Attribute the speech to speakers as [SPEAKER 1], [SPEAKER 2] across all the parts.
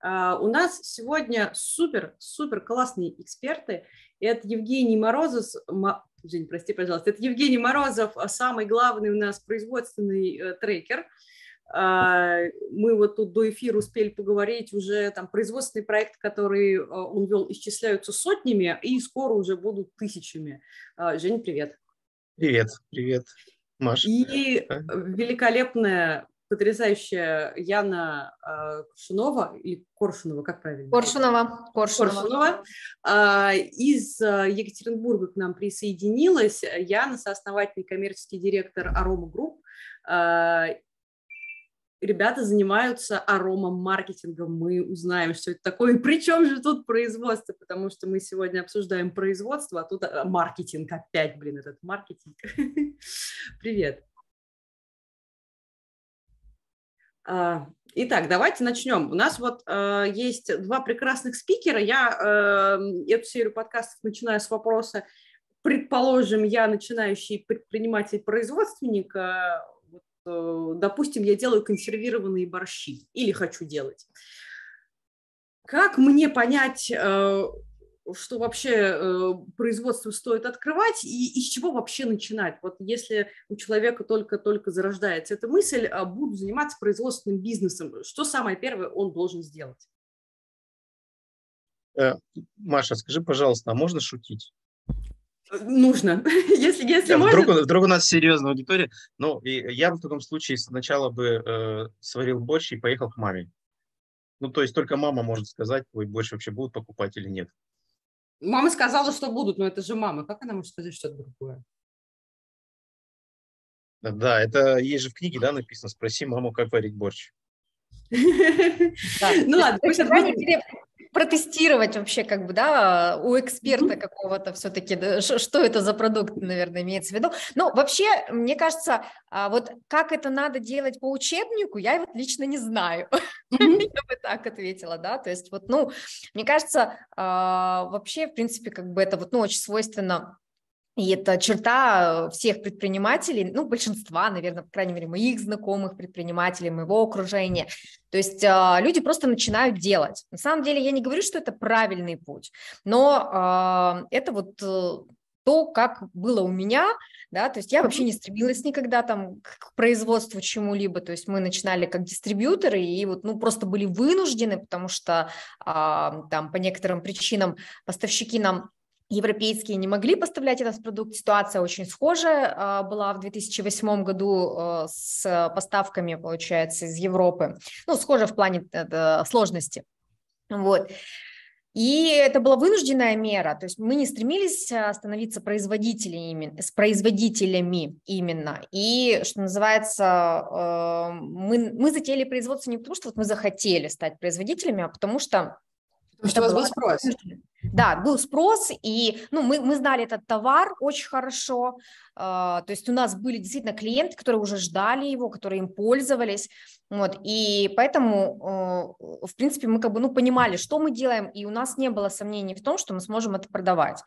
[SPEAKER 1] А, у нас сегодня супер-супер классные эксперты. Это Евгений Морозов, Жень, прости, пожалуйста, это Евгений Морозов, а самый главный у нас производственный э, трекер. А, мы вот тут до эфира успели поговорить, уже там производственный проект, который э, он вел, исчисляются сотнями и скоро уже будут тысячами. Жень, привет.
[SPEAKER 2] Привет, привет, Маша.
[SPEAKER 1] И великолепная потрясающая Яна э, Коршунова, или Коршунова, как правильно?
[SPEAKER 3] Коршунова.
[SPEAKER 1] Коршунова. Коршунова э, из э, Екатеринбурга к нам присоединилась. Яна, сооснователь и коммерческий директор Aroma Group. Э, ребята занимаются аромамаркетингом, мы узнаем, что это такое. И причем же тут производство, потому что мы сегодня обсуждаем производство, а тут маркетинг опять, блин, этот маркетинг. Привет. Итак, давайте начнем. У нас вот э, есть два прекрасных спикера. Я э, эту серию подкастов начинаю с вопроса. Предположим, я начинающий предприниматель-производственник. Э, вот, э, допустим, я делаю консервированные борщи или хочу делать. Как мне понять, э, что вообще э, производство стоит открывать и из чего вообще начинать. Вот если у человека только-только зарождается эта мысль, а буду заниматься производственным бизнесом, что самое первое он должен сделать?
[SPEAKER 2] Э, Маша, скажи, пожалуйста, а можно шутить?
[SPEAKER 1] Нужно, если, если
[SPEAKER 2] да, можно. Вдруг, вдруг у нас серьезная аудитория. Ну, и я в таком случае сначала бы э, сварил борщ и поехал к маме. Ну, то есть только мама может сказать, твой борщ вообще будут покупать или нет.
[SPEAKER 1] Мама сказала, что будут, но это же мама. Как она может сказать что-то другое?
[SPEAKER 2] Да, это есть же в книге, да, написано. Спроси маму, как варить борщ.
[SPEAKER 3] Ну ладно, пусть протестировать вообще, как бы, да, у эксперта какого-то все-таки, да, что это за продукт, наверное, имеется в виду. Но вообще, мне кажется, а, вот как это надо делать по учебнику, я вот лично не знаю. Я бы так ответила, да, то есть вот, ну, мне кажется, а, вообще, в принципе, как бы это вот, ну, очень свойственно и это черта всех предпринимателей, ну, большинства, наверное, по крайней мере, моих знакомых предпринимателей, моего окружения. То есть э, люди просто начинают делать. На самом деле я не говорю, что это правильный путь, но э, это вот э, то, как было у меня, да, то есть я вообще не стремилась никогда там к производству чему-либо, то есть мы начинали как дистрибьюторы и вот, ну, просто были вынуждены, потому что а, там по некоторым причинам поставщики нам европейские не могли поставлять этот продукт. Ситуация очень схожая а, была в 2008 году а, с поставками, получается, из Европы. Ну, схожа в плане э, сложности. Вот. И это была вынужденная мера, то есть мы не стремились а, становиться производителями, с производителями именно. И, что называется, мы, мы затеяли производство не потому, что вот мы захотели стать производителями, а потому что...
[SPEAKER 1] Потому что у вас был спрос.
[SPEAKER 3] Да, был спрос, и ну, мы, мы знали этот товар очень хорошо, э, то есть у нас были действительно клиенты, которые уже ждали его, которые им пользовались, вот, и поэтому, э, в принципе, мы как бы, ну, понимали, что мы делаем, и у нас не было сомнений в том, что мы сможем это продавать.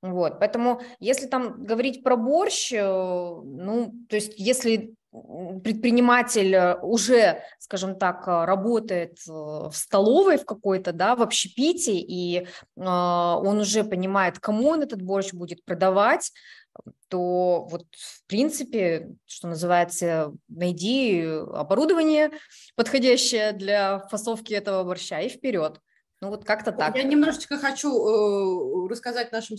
[SPEAKER 3] Вот, поэтому, если там говорить про борщ, э, ну, то есть, если предприниматель э, уже, скажем так, э, работает э, в столовой в какой-то, да, в общепите, и он уже понимает, кому он этот борщ будет продавать, то вот в принципе, что называется, найди оборудование подходящее для фасовки этого борща и вперед. Ну вот как-то так.
[SPEAKER 1] Я немножечко хочу э, рассказать нашим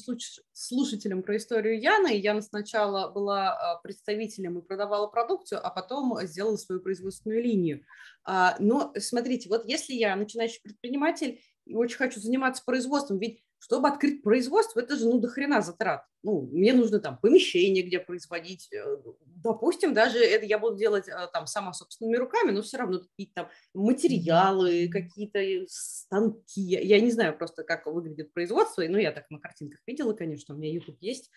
[SPEAKER 1] слушателям про историю Яны. Яна сначала была а, представителем и продавала продукцию, а потом сделала свою производственную линию. А, но смотрите, вот если я начинающий предприниматель и очень хочу заниматься производством, ведь чтобы открыть производство, это же ну до хрена затрат. Ну, мне нужно там помещение, где производить. Э, допустим, даже это я буду делать э, там сама собственными руками, но все равно какие-то там материалы, какие-то э, станки. Я не знаю просто, как выглядит производство. Ну, я так на картинках видела, конечно, у меня YouTube есть.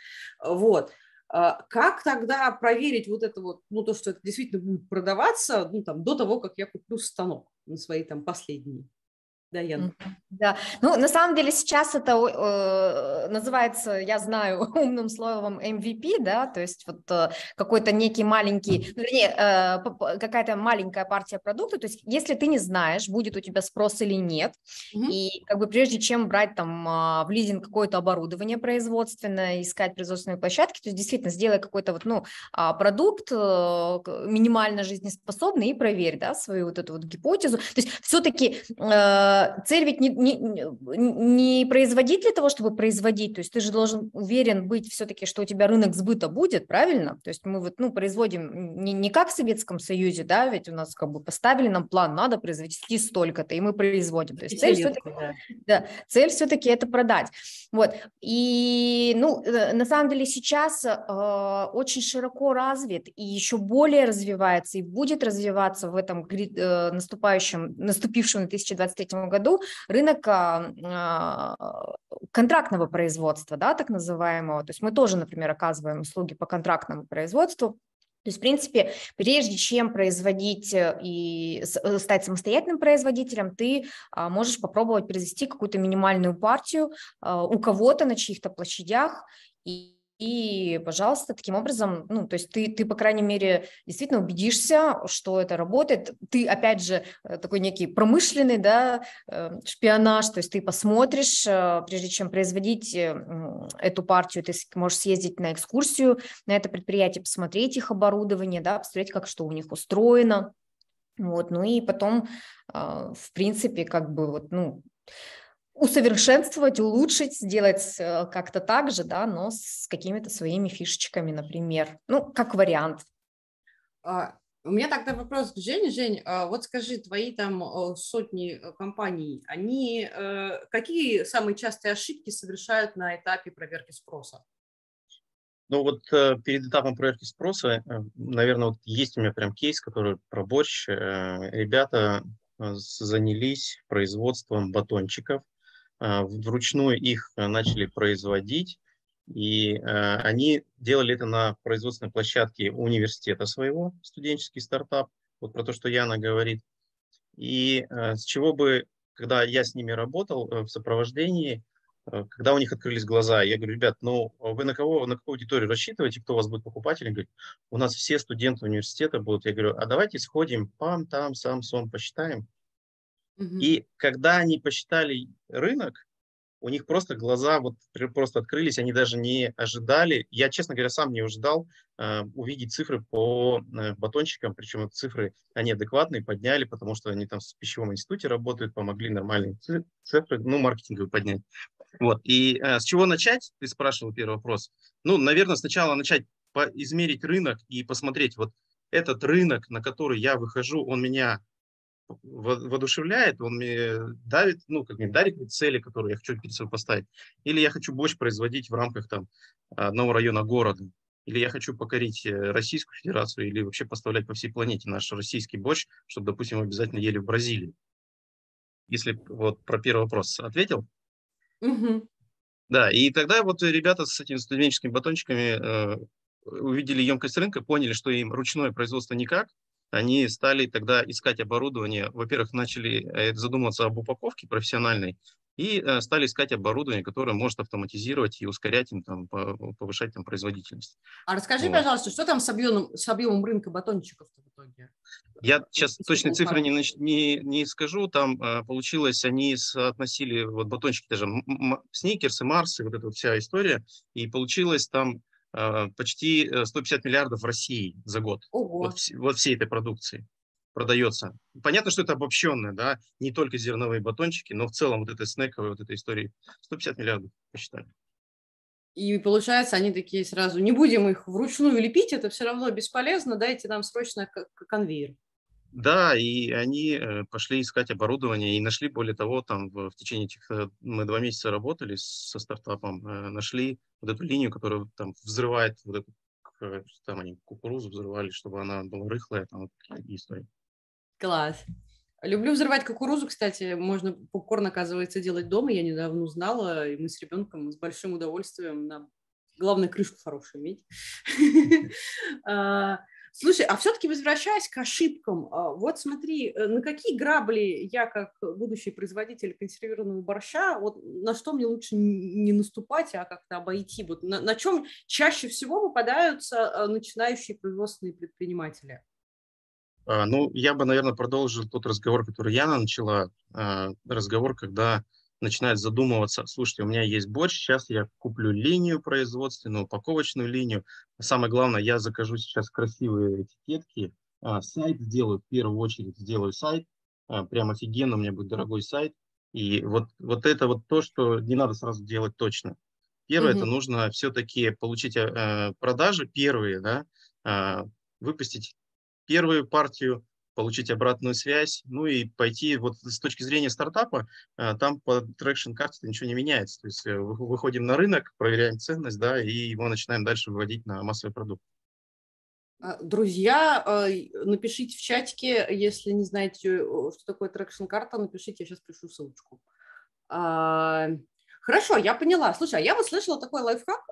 [SPEAKER 1] Вот. А как тогда проверить вот это вот, ну, то, что это действительно будет продаваться, ну, там, до того, как я куплю станок на свои там последние? Да, Ян.
[SPEAKER 3] Да, ну на самом деле сейчас это э, называется, я знаю, умным словом MVP, да, то есть вот э, какой-то некий маленький, ну, вернее, э, какая-то маленькая партия продукта, то есть если ты не знаешь, будет у тебя спрос или нет, mm-hmm. и как бы прежде чем брать там э, в лизинг какое-то оборудование производственное, искать производственные площадки, то есть действительно сделай какой-то вот, ну, э, продукт э, минимально жизнеспособный и проверь, да, свою вот эту вот гипотезу, то есть все-таки э, цель ведь не, не, не производить для того, чтобы производить, то есть ты же должен уверен быть все-таки, что у тебя рынок сбыта будет, правильно? То есть мы вот, ну, производим не, не как в Советском Союзе, да, ведь у нас как бы поставили нам план, надо произвести столько-то, и мы производим. То есть цель все-таки, да. Да, цель все-таки это продать. Вот, и, ну, э, на самом деле сейчас э, очень широко развит и еще более развивается и будет развиваться в этом э, наступающем, наступившем в 2023 году рынок а, а, контрактного производства, да, так называемого. То есть мы тоже, например, оказываем услуги по контрактному производству. То есть, в принципе, прежде чем производить э, и э, стать самостоятельным производителем, ты а, можешь попробовать произвести какую-то минимальную партию у кого-то на чьих-то площадях и и, пожалуйста, таким образом, ну, то есть ты, ты, по крайней мере, действительно убедишься, что это работает. Ты, опять же, э, такой некий промышленный, да, э, шпионаж, то есть ты посмотришь, э, прежде чем производить эту партию, ты можешь съездить на экскурсию на это предприятие, посмотреть их оборудование, да, посмотреть, как что у них устроено. Вот, ну и потом, в принципе, как бы вот, ну, усовершенствовать, улучшить, сделать э, как-то так же, да, но с какими-то своими фишечками, например. Ну, как вариант.
[SPEAKER 1] А, у меня тогда вопрос к Жене. Жень, а вот скажи, твои там сотни э, компаний, они э, какие самые частые ошибки совершают на этапе проверки спроса?
[SPEAKER 2] Ну вот перед этапом проверки спроса, наверное, вот есть у меня прям кейс, который про борщ. Ребята занялись производством батончиков вручную их э, начали производить, и э, они делали это на производственной площадке университета своего, студенческий стартап, вот про то, что Яна говорит. И э, с чего бы, когда я с ними работал в сопровождении, когда у них открылись глаза, я говорю, ребят, ну вы на кого, на какую аудиторию рассчитываете, кто у вас будет покупателем? Говорит, у нас все студенты университета будут. Я говорю, а давайте сходим, пам, там, сам, сом, посчитаем. И когда они посчитали рынок, у них просто глаза вот просто открылись, они даже не ожидали. Я, честно говоря, сам не ожидал э, увидеть цифры по э, батончикам, причем цифры они адекватные, подняли, потому что они там в пищевом институте работают, помогли нормальные цифры, ну, маркетинговые поднять. Вот. И э, с чего начать? Ты спрашивал первый вопрос. Ну, наверное, сначала начать измерить рынок и посмотреть, вот этот рынок, на который я выхожу, он меня воодушевляет, он мне давит, ну, как мне дарит цели, которые я хочу перед собой поставить. Или я хочу больше производить в рамках там одного района города. Или я хочу покорить э, Российскую Федерацию, или вообще поставлять по всей планете наш российский борщ, чтобы, допустим, обязательно ели в Бразилии. Если вот про первый вопрос ответил.
[SPEAKER 1] Угу.
[SPEAKER 2] Да, и тогда вот ребята с этими студенческими батончиками э, увидели емкость рынка, поняли, что им ручное производство никак, они стали тогда искать оборудование. Во-первых, начали э, задумываться об упаковке профессиональной и э, стали искать оборудование, которое может автоматизировать и ускорять им, там, повышать там, производительность.
[SPEAKER 1] А расскажи, вот. пожалуйста, что там с объемом, с объемом рынка батончиков в итоге?
[SPEAKER 2] Я сейчас точные цифры не, не, не скажу. Там э, получилось, они соотносили вот батончики, даже сникерсы, марсы, вот эта вот вся история, и получилось там Э, почти 150 э, миллиардов в России за год. Ого. Вот, вот всей этой продукции продается. Понятно, что это обобщенное, да, не только зерновые батончики, но в целом вот этой снековой вот этой истории 150 миллиардов посчитали.
[SPEAKER 1] И получается, они такие сразу, не будем их вручную лепить, это все равно бесполезно, дайте нам срочно конвейер.
[SPEAKER 2] Да, и они э, пошли искать оборудование и нашли, более того, там в, в течение этих, э, мы два месяца работали со стартапом, э, нашли вот эту линию, которая там взрывает вот эту, там они кукурузу взрывали, чтобы она была рыхлая, там вот такие истории.
[SPEAKER 1] Класс. Люблю взрывать кукурузу, кстати, можно попкорн, оказывается, делать дома, я недавно узнала, и мы с ребенком с большим удовольствием, нам главное крышку хорошую иметь. А, Слушай, а все-таки возвращаясь к ошибкам, а, вот смотри, э, на какие грабли я как будущий производитель консервированного борща, вот на что мне лучше не наступать, а как-то обойти? Вот на, на чем чаще всего попадаются а, начинающие производственные предприниматели?
[SPEAKER 2] А, ну, я бы, наверное, продолжил тот разговор, который Яна начала. Разговор, когда начинает задумываться, слушайте, у меня есть борщ, сейчас я куплю линию производственную, упаковочную линию. Самое главное, я закажу сейчас красивые этикетки, а, сайт сделаю, в первую очередь сделаю сайт, а, прям офигенно, у меня будет дорогой сайт. И вот, вот это вот то, что не надо сразу делать точно. Первое, mm-hmm. это нужно все-таки получить э, продажи первые, да, э, выпустить первую партию, получить обратную связь, ну и пойти вот с точки зрения стартапа, э, там по traction карте ничего не меняется. То есть э, выходим на рынок, проверяем ценность, да, и его начинаем дальше выводить на массовый продукт.
[SPEAKER 1] А, друзья, э, напишите в чатике, если не знаете, что такое traction карта, напишите, я сейчас пишу ссылочку. А, хорошо, я поняла. Слушай, а я вот слышала такой лайфхак,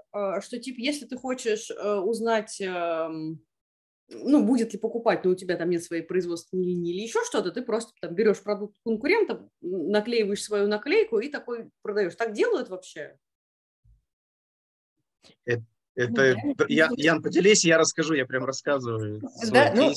[SPEAKER 1] что типа, если ты хочешь узнать эм, ну, будет ли покупать, но у тебя там нет своей производственной линии или еще что-то, ты просто там берешь продукт конкурента, наклеиваешь свою наклейку и такой продаешь. Так делают вообще?
[SPEAKER 2] Это, это ну, я, Ян, поделись, я расскажу, я прям рассказываю. Да,
[SPEAKER 3] ну,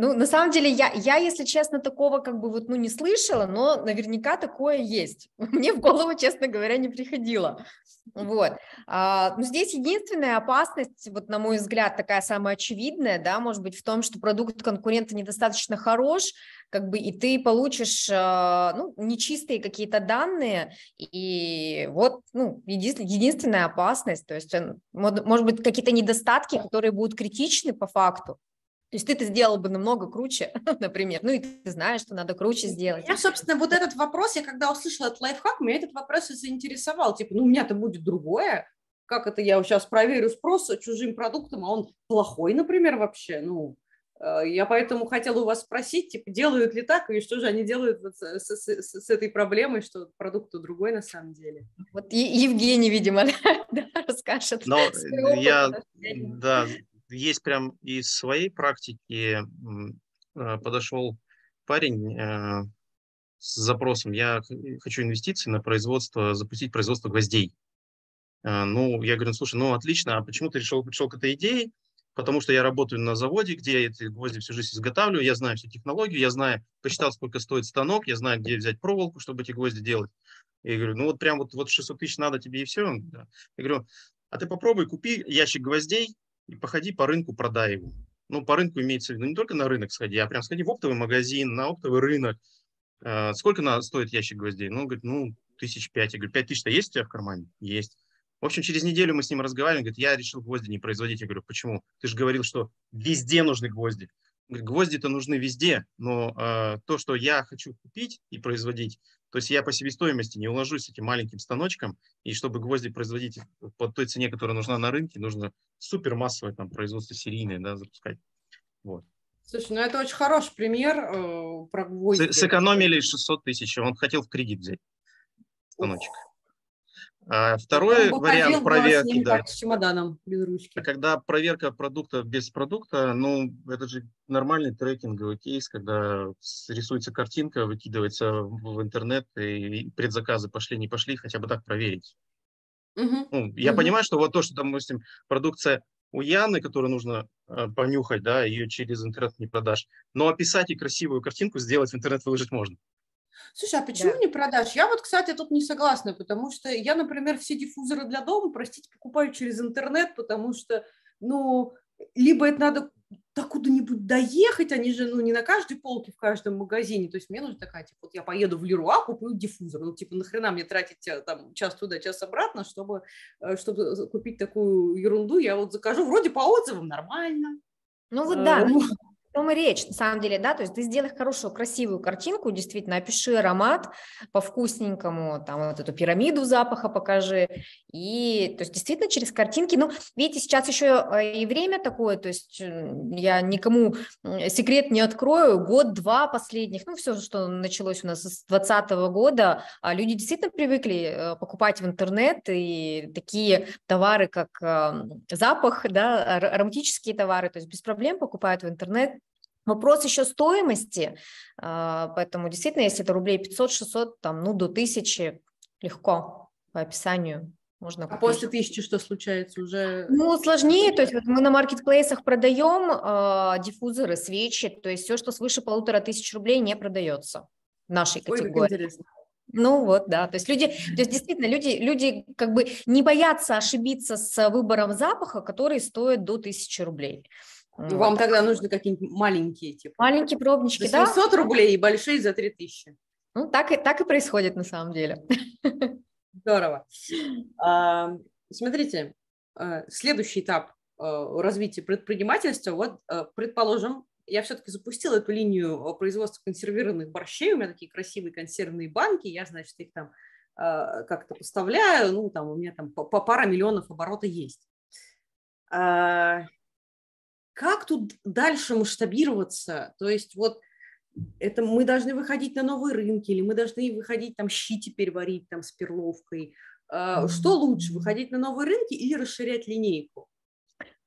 [SPEAKER 3] ну, на самом деле, я, я, если честно, такого как бы вот, ну, не слышала, но наверняка такое есть. Мне в голову, честно говоря, не приходило. Вот. А, но здесь единственная опасность, вот на мой взгляд, такая самая очевидная, да, может быть, в том, что продукт конкурента недостаточно хорош, как бы, и ты получишь, а, ну, нечистые какие-то данные, и вот, ну, единственная опасность, то есть, может быть, какие-то недостатки, которые будут критичны по факту, то есть ты-то сделал бы намного круче, например. Ну и ты знаешь, что надо круче сделать.
[SPEAKER 1] Я, собственно, вот этот вопрос, я когда услышала этот лайфхак, меня этот вопрос и заинтересовал. Типа, ну у меня-то будет другое. Как это я сейчас проверю спрос чужим продуктом, а он плохой, например, вообще? Ну, э, я поэтому хотела у вас спросить, типа, делают ли так, и что же они делают вот с, с, с, с этой проблемой, что продукт другой на самом деле.
[SPEAKER 3] Вот Евгений, видимо, да, расскажет.
[SPEAKER 2] Но я, да, есть прям из своей практики а, подошел парень э, с запросом, я хочу инвестиции на производство, запустить производство гвоздей. А, ну, я говорю, слушай, ну отлично, а почему ты решил, пришел к этой идее? Потому что я работаю на заводе, где я эти гвозди всю жизнь изготавливаю, я знаю всю технологию, я знаю, посчитал, сколько стоит станок, я знаю, где взять проволоку, чтобы эти гвозди делать. Я говорю, ну вот прям вот, вот 600 тысяч надо тебе и все. Я говорю, а ты попробуй, купи ящик гвоздей, и походи по рынку, продай его. Ну, по рынку имеется в виду не только на рынок сходи, а прям сходи в оптовый магазин, на оптовый рынок. А, сколько на, стоит ящик гвоздей? Ну, говорит, ну, тысяч пять. Я говорю, пять тысяч-то есть у тебя в кармане? Есть. В общем, через неделю мы с ним разговариваем, говорит, я решил гвозди не производить. Я говорю, почему? Ты же говорил, что везде нужны гвозди. Гвозди-то нужны везде, но э, то, что я хочу купить и производить, то есть я по себестоимости не уложусь этим маленьким станочком, и чтобы гвозди производить по той цене, которая нужна на рынке, нужно супер массовое там производство серийное да, запускать. Вот.
[SPEAKER 1] Слушай, ну это очень хороший пример э, про гвозди.
[SPEAKER 2] Сэкономили 600 тысяч, он хотел в кредит взять станочек. Ух. А второй Он вариант проверки,
[SPEAKER 1] да. с чемоданом без ручки.
[SPEAKER 2] А когда проверка продукта без продукта, ну, это же нормальный трекинговый кейс, когда рисуется картинка, выкидывается в интернет, и предзаказы пошли, не пошли, хотя бы так проверить. Угу. Ну, я угу. понимаю, что вот то, что, допустим, продукция у Яны, которую нужно э, понюхать, да, ее через интернет не продашь, но описать и красивую картинку сделать в интернет выложить можно.
[SPEAKER 1] Слушай, а почему да. не продашь? Я вот, кстати, тут не согласна, потому что я, например, все диффузоры для дома, простите, покупаю через интернет, потому что, ну, либо это надо так куда-нибудь доехать, они же, ну, не на каждой полке в каждом магазине, то есть мне нужна такая, типа, вот я поеду в Леруа, куплю диффузор, ну, типа, нахрена мне тратить э, там час туда, час обратно, чтобы, э, чтобы купить такую ерунду, я вот закажу, вроде по отзывам нормально.
[SPEAKER 3] Ну, вот да, э, том и речь, на самом деле, да, то есть ты сделай хорошую, красивую картинку, действительно, опиши аромат по вкусненькому, там вот эту пирамиду запаха покажи, и, то есть, действительно, через картинки, ну, видите, сейчас еще э, и время такое, то есть я никому секрет не открою, год-два последних, ну, все, что началось у нас с 2020 года, а люди действительно привыкли э, покупать в интернет, и такие товары, как запах, да, ароматические товары, то есть без проблем покупают в интернет, Вопрос еще стоимости, а, поэтому действительно, если это рублей 500-600, там, ну, до 1000 легко по описанию можно
[SPEAKER 1] купить. А после тысячи что случается уже?
[SPEAKER 3] Ну, сложнее, то есть вот мы на маркетплейсах продаем э, диффузоры, свечи, то есть все, что свыше полутора тысяч рублей не продается в нашей категории. Ой, интересно. Ну вот, да, то есть люди, то есть действительно люди, люди как бы не боятся ошибиться с выбором запаха, который стоит до тысячи рублей.
[SPEAKER 1] Вам вот. тогда нужны какие-нибудь маленькие, типа.
[SPEAKER 3] Маленькие пробнички,
[SPEAKER 1] за 700 да? рублей и большие за 3000.
[SPEAKER 3] Ну, так и, так и происходит на самом деле.
[SPEAKER 1] Здорово. А, смотрите, а, следующий этап а, развития предпринимательства, вот, а, предположим, я все-таки запустила эту линию производства консервированных борщей, у меня такие красивые консервные банки, я, значит, их там как-то поставляю, ну, там у меня там по, по пара миллионов оборота есть. Как тут дальше масштабироваться? То есть вот это мы должны выходить на новые рынки, или мы должны выходить там щи теперь варить там с перловкой. А, что лучше, выходить на новые рынки или расширять линейку?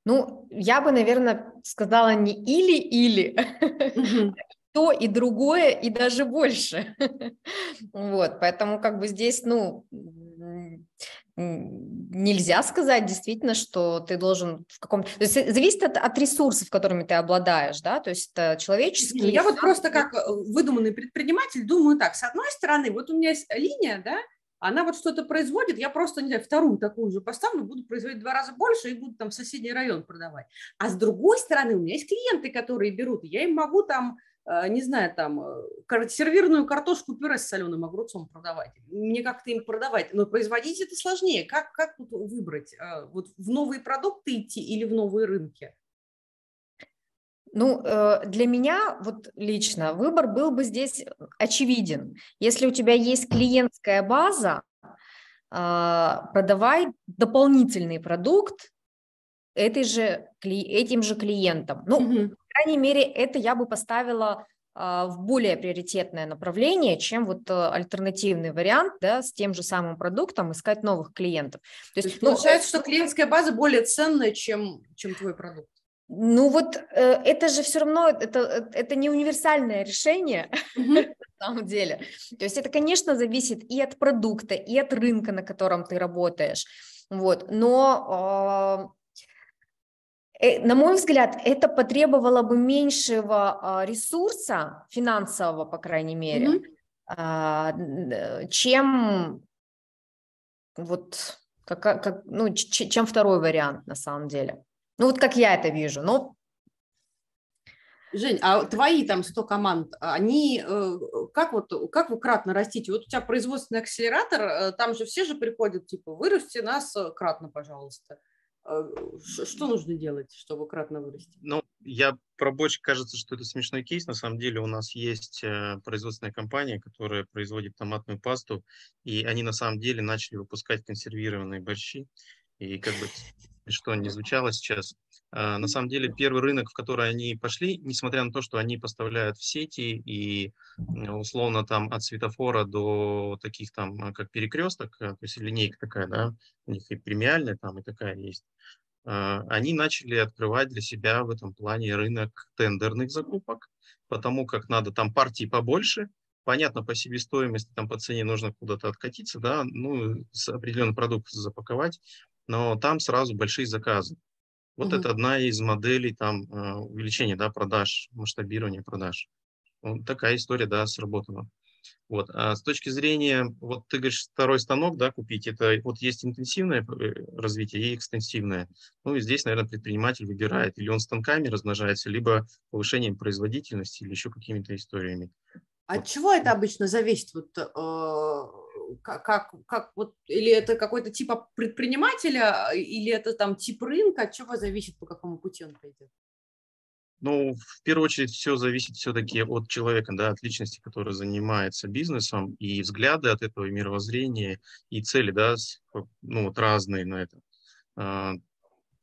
[SPEAKER 3] Ну, я бы, наверное, сказала не или-или, то и другое, и даже больше. Вот, поэтому как бы здесь, ну, нельзя сказать действительно, что ты должен в каком-то... То есть э, зависит от, от ресурсов, которыми ты обладаешь, да, то есть это человеческие...
[SPEAKER 1] Я вот просто как э, выдуманный предприниматель думаю так, с одной стороны, вот у меня есть линия, да, она вот что-то производит, я просто, не знаю, вторую такую же поставлю, буду производить в два раза больше и буду там в соседний район продавать. А с другой стороны, у меня есть клиенты, которые берут, я им могу там не знаю, там, э, сервирную картошку пюре с соленым огурцом продавать. Мне как-то им продавать. Но производить это сложнее. Как, как тут выбрать? А, вот в новые продукты идти или в новые рынки?
[SPEAKER 3] Ну, э, для меня вот лично выбор был бы здесь очевиден. Если у тебя есть клиентская база, продавай дополнительный продукт этой же, этим же клиентам. Ну, угу крайней мере, это я бы поставила а, в более приоритетное направление, чем вот э, альтернативный вариант, да, с тем же самым продуктом искать новых клиентов.
[SPEAKER 1] То есть, То есть ну, получается, что клиентская база более ценная, чем, чем твой продукт.
[SPEAKER 3] Ну вот э, это же все равно, это, э, это не универсальное решение mm-hmm. на самом деле. То есть это, конечно, зависит и от продукта, и от рынка, на котором ты работаешь. Вот. Но Э, на мой взгляд, это потребовало бы меньшего а, ресурса, финансового, по крайней мере, mm-hmm. чем вот как, как, ну, чем второй вариант на самом деле. Ну вот как я это вижу. Но
[SPEAKER 1] Жень, а твои там 100 команд, они э, как вот, как вы кратно растите? Вот у тебя производственный акселератор, там же все же приходят, типа, вырасти нас кратно, пожалуйста. А, что нужно делать, чтобы кратно вырасти?
[SPEAKER 2] Ну, я про бочек кажется, что это смешной кейс. На самом деле у нас есть э, производственная компания, которая производит томатную пасту, и они на самом деле начали выпускать консервированные борщи. И как бы что не звучало сейчас, а, на самом деле первый рынок, в который они пошли, несмотря на то, что они поставляют в сети и условно там от светофора до таких там, а, как перекресток, а, то есть линейка такая, да, у них и премиальная там и такая есть, они начали открывать для себя в этом плане рынок тендерных закупок, потому как надо там партии побольше, понятно, по себестоимости, там по цене нужно куда-то откатиться, да, ну, с определенный продукт запаковать, но там сразу большие заказы. Вот угу. это одна из моделей там э, увеличения да, продаж, масштабирования продаж. Вот такая история, да, сработала. Вот. А с точки зрения, вот ты говоришь, второй станок, да, купить, это вот есть интенсивное э, развитие и экстенсивное. Ну и здесь, наверное, предприниматель выбирает, или он станками размножается, либо повышением производительности, или еще какими-то историями.
[SPEAKER 1] От чего это обычно зависит? Вот, э, как, как, как, вот, или это какой-то тип предпринимателя, или это там тип рынка? От чего зависит, по какому пути он пойдет?
[SPEAKER 2] Ну, в первую очередь, все зависит все-таки от человека, да, от личности, которая занимается бизнесом, и взгляды от этого, и мировоззрения, и цели, да, ну, вот разные на это. А,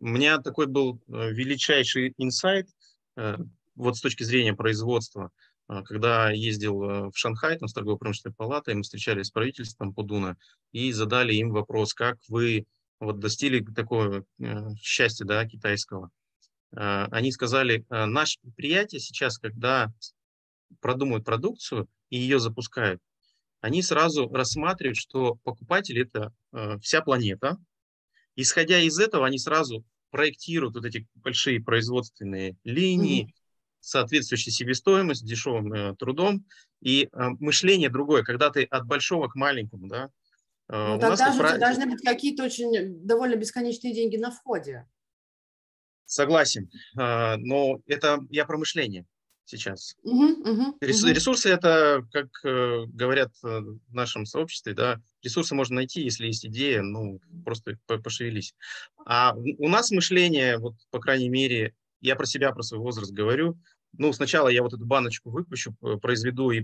[SPEAKER 2] у меня такой был э, величайший инсайт, э, вот с точки зрения производства, когда ездил э, в Шанхай, там, с торгово-промышленной палатой, мы встречались с правительством Пудуна и задали им вопрос, как вы вот достигли такого счастья, да, китайского. А, они сказали, «А, наше предприятие сейчас, когда продумывают продукцию и ее запускают, они сразу рассматривают, что покупатель – это а, вся планета. Исходя из этого, они сразу проектируют вот эти большие производственные линии. Соответствующей себестоимость, дешевым э, трудом. И э, мышление другое, когда ты от большого к маленькому, да.
[SPEAKER 1] Э, ну, тогда же у должны быть какие-то очень довольно бесконечные деньги на входе.
[SPEAKER 2] Согласен, а, но это я про мышление сейчас. Угу, угу, ресурсы угу. это, как э, говорят э, в нашем сообществе, да, ресурсы можно найти, если есть идея, ну просто пошевелись. А у нас мышление, вот по крайней мере, я про себя, про свой возраст говорю, ну, сначала я вот эту баночку выпущу, произведу и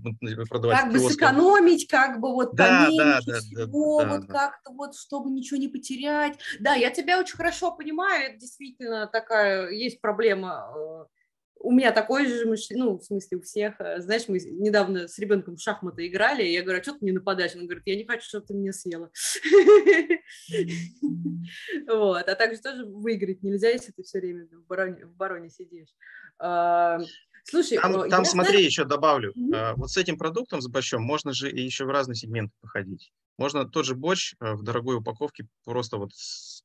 [SPEAKER 2] продавать.
[SPEAKER 1] Как бы сэкономить, как бы вот да, поменьше да, всего, да, вот да, как-то вот, чтобы ничего не потерять. Да, я тебя очень хорошо понимаю, это действительно такая, есть проблема э, у меня такой же мышление, ну, в смысле, у всех. Э, знаешь, мы недавно с ребенком в шахматы играли, и я говорю, а что ты не нападаешь? Он говорит, я не хочу, чтобы ты меня съела. Вот, а также тоже выиграть нельзя, если ты все время в бароне, сидишь. А, слушай,
[SPEAKER 2] там, там смотри, еще добавлю. Mm-hmm. Вот с этим продуктом, с борщом, можно же еще в разные сегменты походить. Можно тот же борщ э, в дорогой упаковке просто вот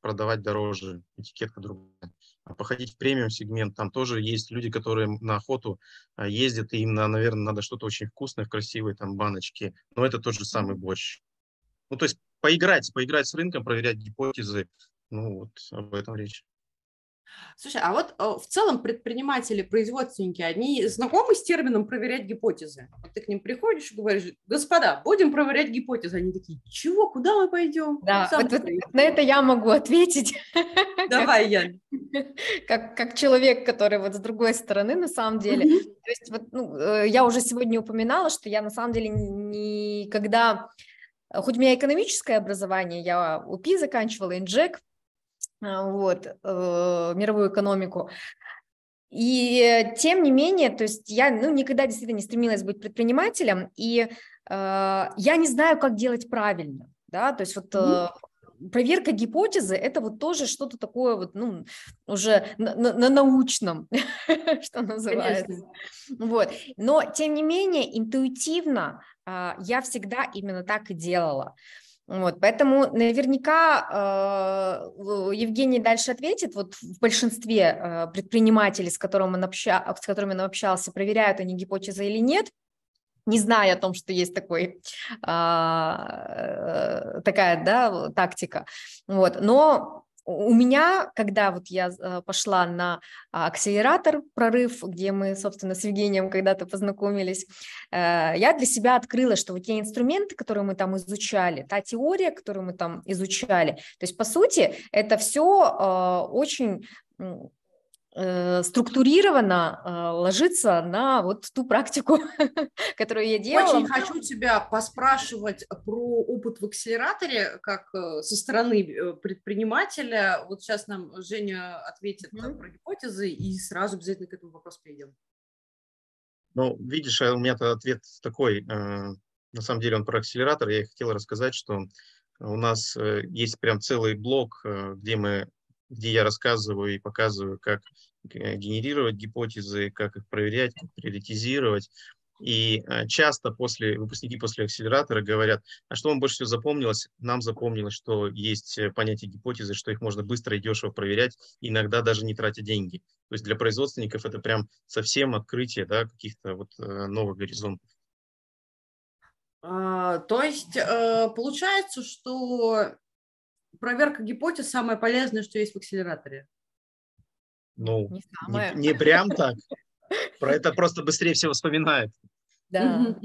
[SPEAKER 2] продавать дороже, этикетка другая. Походить в премиум-сегмент, там тоже есть люди, которые на охоту а, ездят, и им, наверное, надо что-то очень вкусное, в красивой там баночке, но это тот же самый борщ. Ну, то есть поиграть, поиграть с рынком, проверять гипотезы, ну, вот об этом речь.
[SPEAKER 1] Слушай, а вот э, в целом предприниматели, производственники, они знакомы с термином проверять гипотезы? Вот ты к ним приходишь и говоришь, господа, будем проверять гипотезы. Они такие, чего, куда мы пойдем?
[SPEAKER 3] Да, вот, вот на это я могу ответить.
[SPEAKER 1] Давай, Ян.
[SPEAKER 3] Как, как человек, который вот с другой стороны, на самом деле. Mm-hmm. То есть вот, ну, э, я уже сегодня упоминала, что я на самом деле никогда... Хоть у меня экономическое образование, я УПИ заканчивала, инжек, вот, э, мировую экономику. И тем не менее, то есть я ну, никогда действительно не стремилась быть предпринимателем, и э, я не знаю, как делать правильно, да, то есть вот э, проверка гипотезы это вот тоже что-то такое вот, ну, уже на, на, на научном, что называется. Конечно. Вот, но тем не менее интуитивно э, я всегда именно так и делала. Вот, поэтому наверняка э, Евгений дальше ответит. Вот в большинстве э, предпринимателей, с, которым он обща, с которыми он общался, проверяют они гипотезы или нет, не зная о том, что есть такой, а, такая да, тактика. Вот. Но у меня, когда вот я э, пошла на акселератор прорыв, где мы, собственно, с Евгением когда-то познакомились, э, я для себя открыла, что вот те инструменты, которые мы там изучали, та теория, которую мы там изучали, то есть, по сути, это все э, очень структурированно э, ложится на вот ту практику, которую я делала.
[SPEAKER 1] Очень хочу тебя поспрашивать про опыт в акселераторе, как э, со стороны предпринимателя. Вот сейчас нам Женя ответит mm-hmm. про гипотезы, и сразу обязательно к этому вопросу перейдем.
[SPEAKER 2] Ну, видишь, у меня ответ такой. На самом деле он про акселератор. Я хотел рассказать, что у нас есть прям целый блок, где мы где я рассказываю и показываю, как э, генерировать гипотезы, как их проверять, как приоритизировать. И э, часто после, выпускники после акселератора говорят, а что вам больше всего запомнилось? Нам запомнилось, что есть э, понятие гипотезы, что их можно быстро и дешево проверять, иногда даже не тратя деньги. То есть для производственников это прям совсем открытие да, каких-то вот новых горизонтов.
[SPEAKER 1] А, то есть получается, что проверка гипотез самое полезное, что есть в акселераторе.
[SPEAKER 2] Ну, не, не, не прям так. Про это просто быстрее всего вспоминает.
[SPEAKER 1] Да.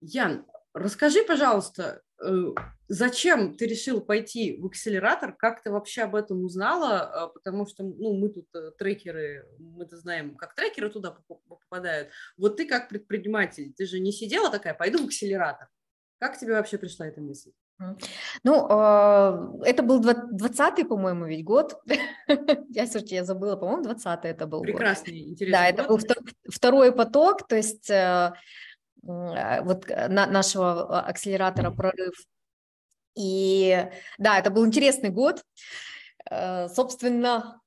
[SPEAKER 1] Ян, расскажи, пожалуйста, Э, зачем ты решил пойти в акселератор? Как ты вообще об этом узнала? А, потому что ну, мы тут э, трекеры, мы-то знаем, как трекеры туда попадают. Вот ты как предприниматель, ты же не сидела такая, пойду в акселератор. Как тебе вообще пришла эта мысль?
[SPEAKER 3] Ну, а, это был 20-й, по-моему, ведь год. я, слушайте, я забыла, по-моему, 20-й это был
[SPEAKER 1] Прекрасный,
[SPEAKER 3] год.
[SPEAKER 1] интересный
[SPEAKER 3] Да, это был второй поток, то есть э, Э, вот э, на, нашего а, акселератора «Прорыв». И да, это был интересный год. Э, собственно,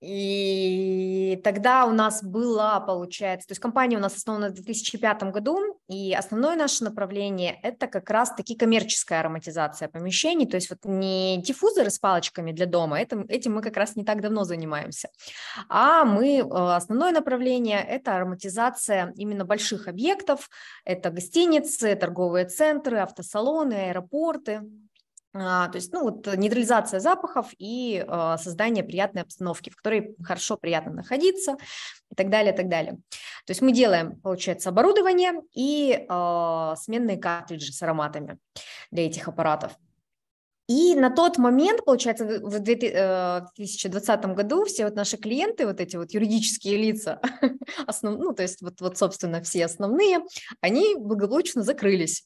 [SPEAKER 3] и тогда у нас была, получается, то есть компания у нас основана в 2005 году, и основное наше направление – это как раз-таки коммерческая ароматизация помещений, то есть вот не диффузоры с палочками для дома, это, этим мы как раз не так давно занимаемся, а мы, э, основное направление – это ароматизация именно больших объектов, это гостиницы, торговые центры, автосалоны, аэропорты, то есть, ну, вот нейтрализация запахов и э, создание приятной обстановки, в которой хорошо, приятно находиться и так далее, и так далее. То есть мы делаем, получается, оборудование и э, сменные картриджи с ароматами для этих аппаратов. И на тот момент, получается, в 2020 э, году все вот наши клиенты, вот эти вот юридические лица, основ, ну, то есть вот, вот, собственно, все основные, они благополучно закрылись.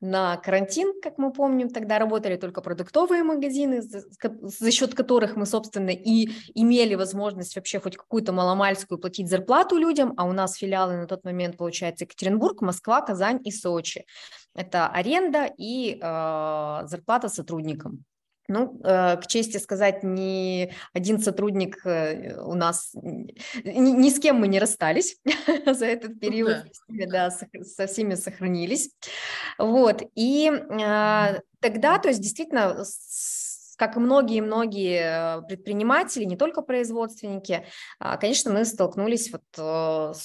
[SPEAKER 3] На карантин, как мы помним, тогда работали только продуктовые магазины, за, за счет которых мы, собственно, и имели возможность вообще хоть какую-то маломальскую платить зарплату людям, а у нас филиалы на тот момент, получается, Екатеринбург, Москва, Казань и Сочи. Это аренда и э, зарплата сотрудникам. Ну, э, к чести сказать, ни один сотрудник э, у нас, ни, ни с кем мы не расстались за этот ну период, да. да, со всеми сохранились. Вот, и э, тогда, то есть действительно, как и многие-многие предприниматели, не только производственники, а, конечно, мы столкнулись вот,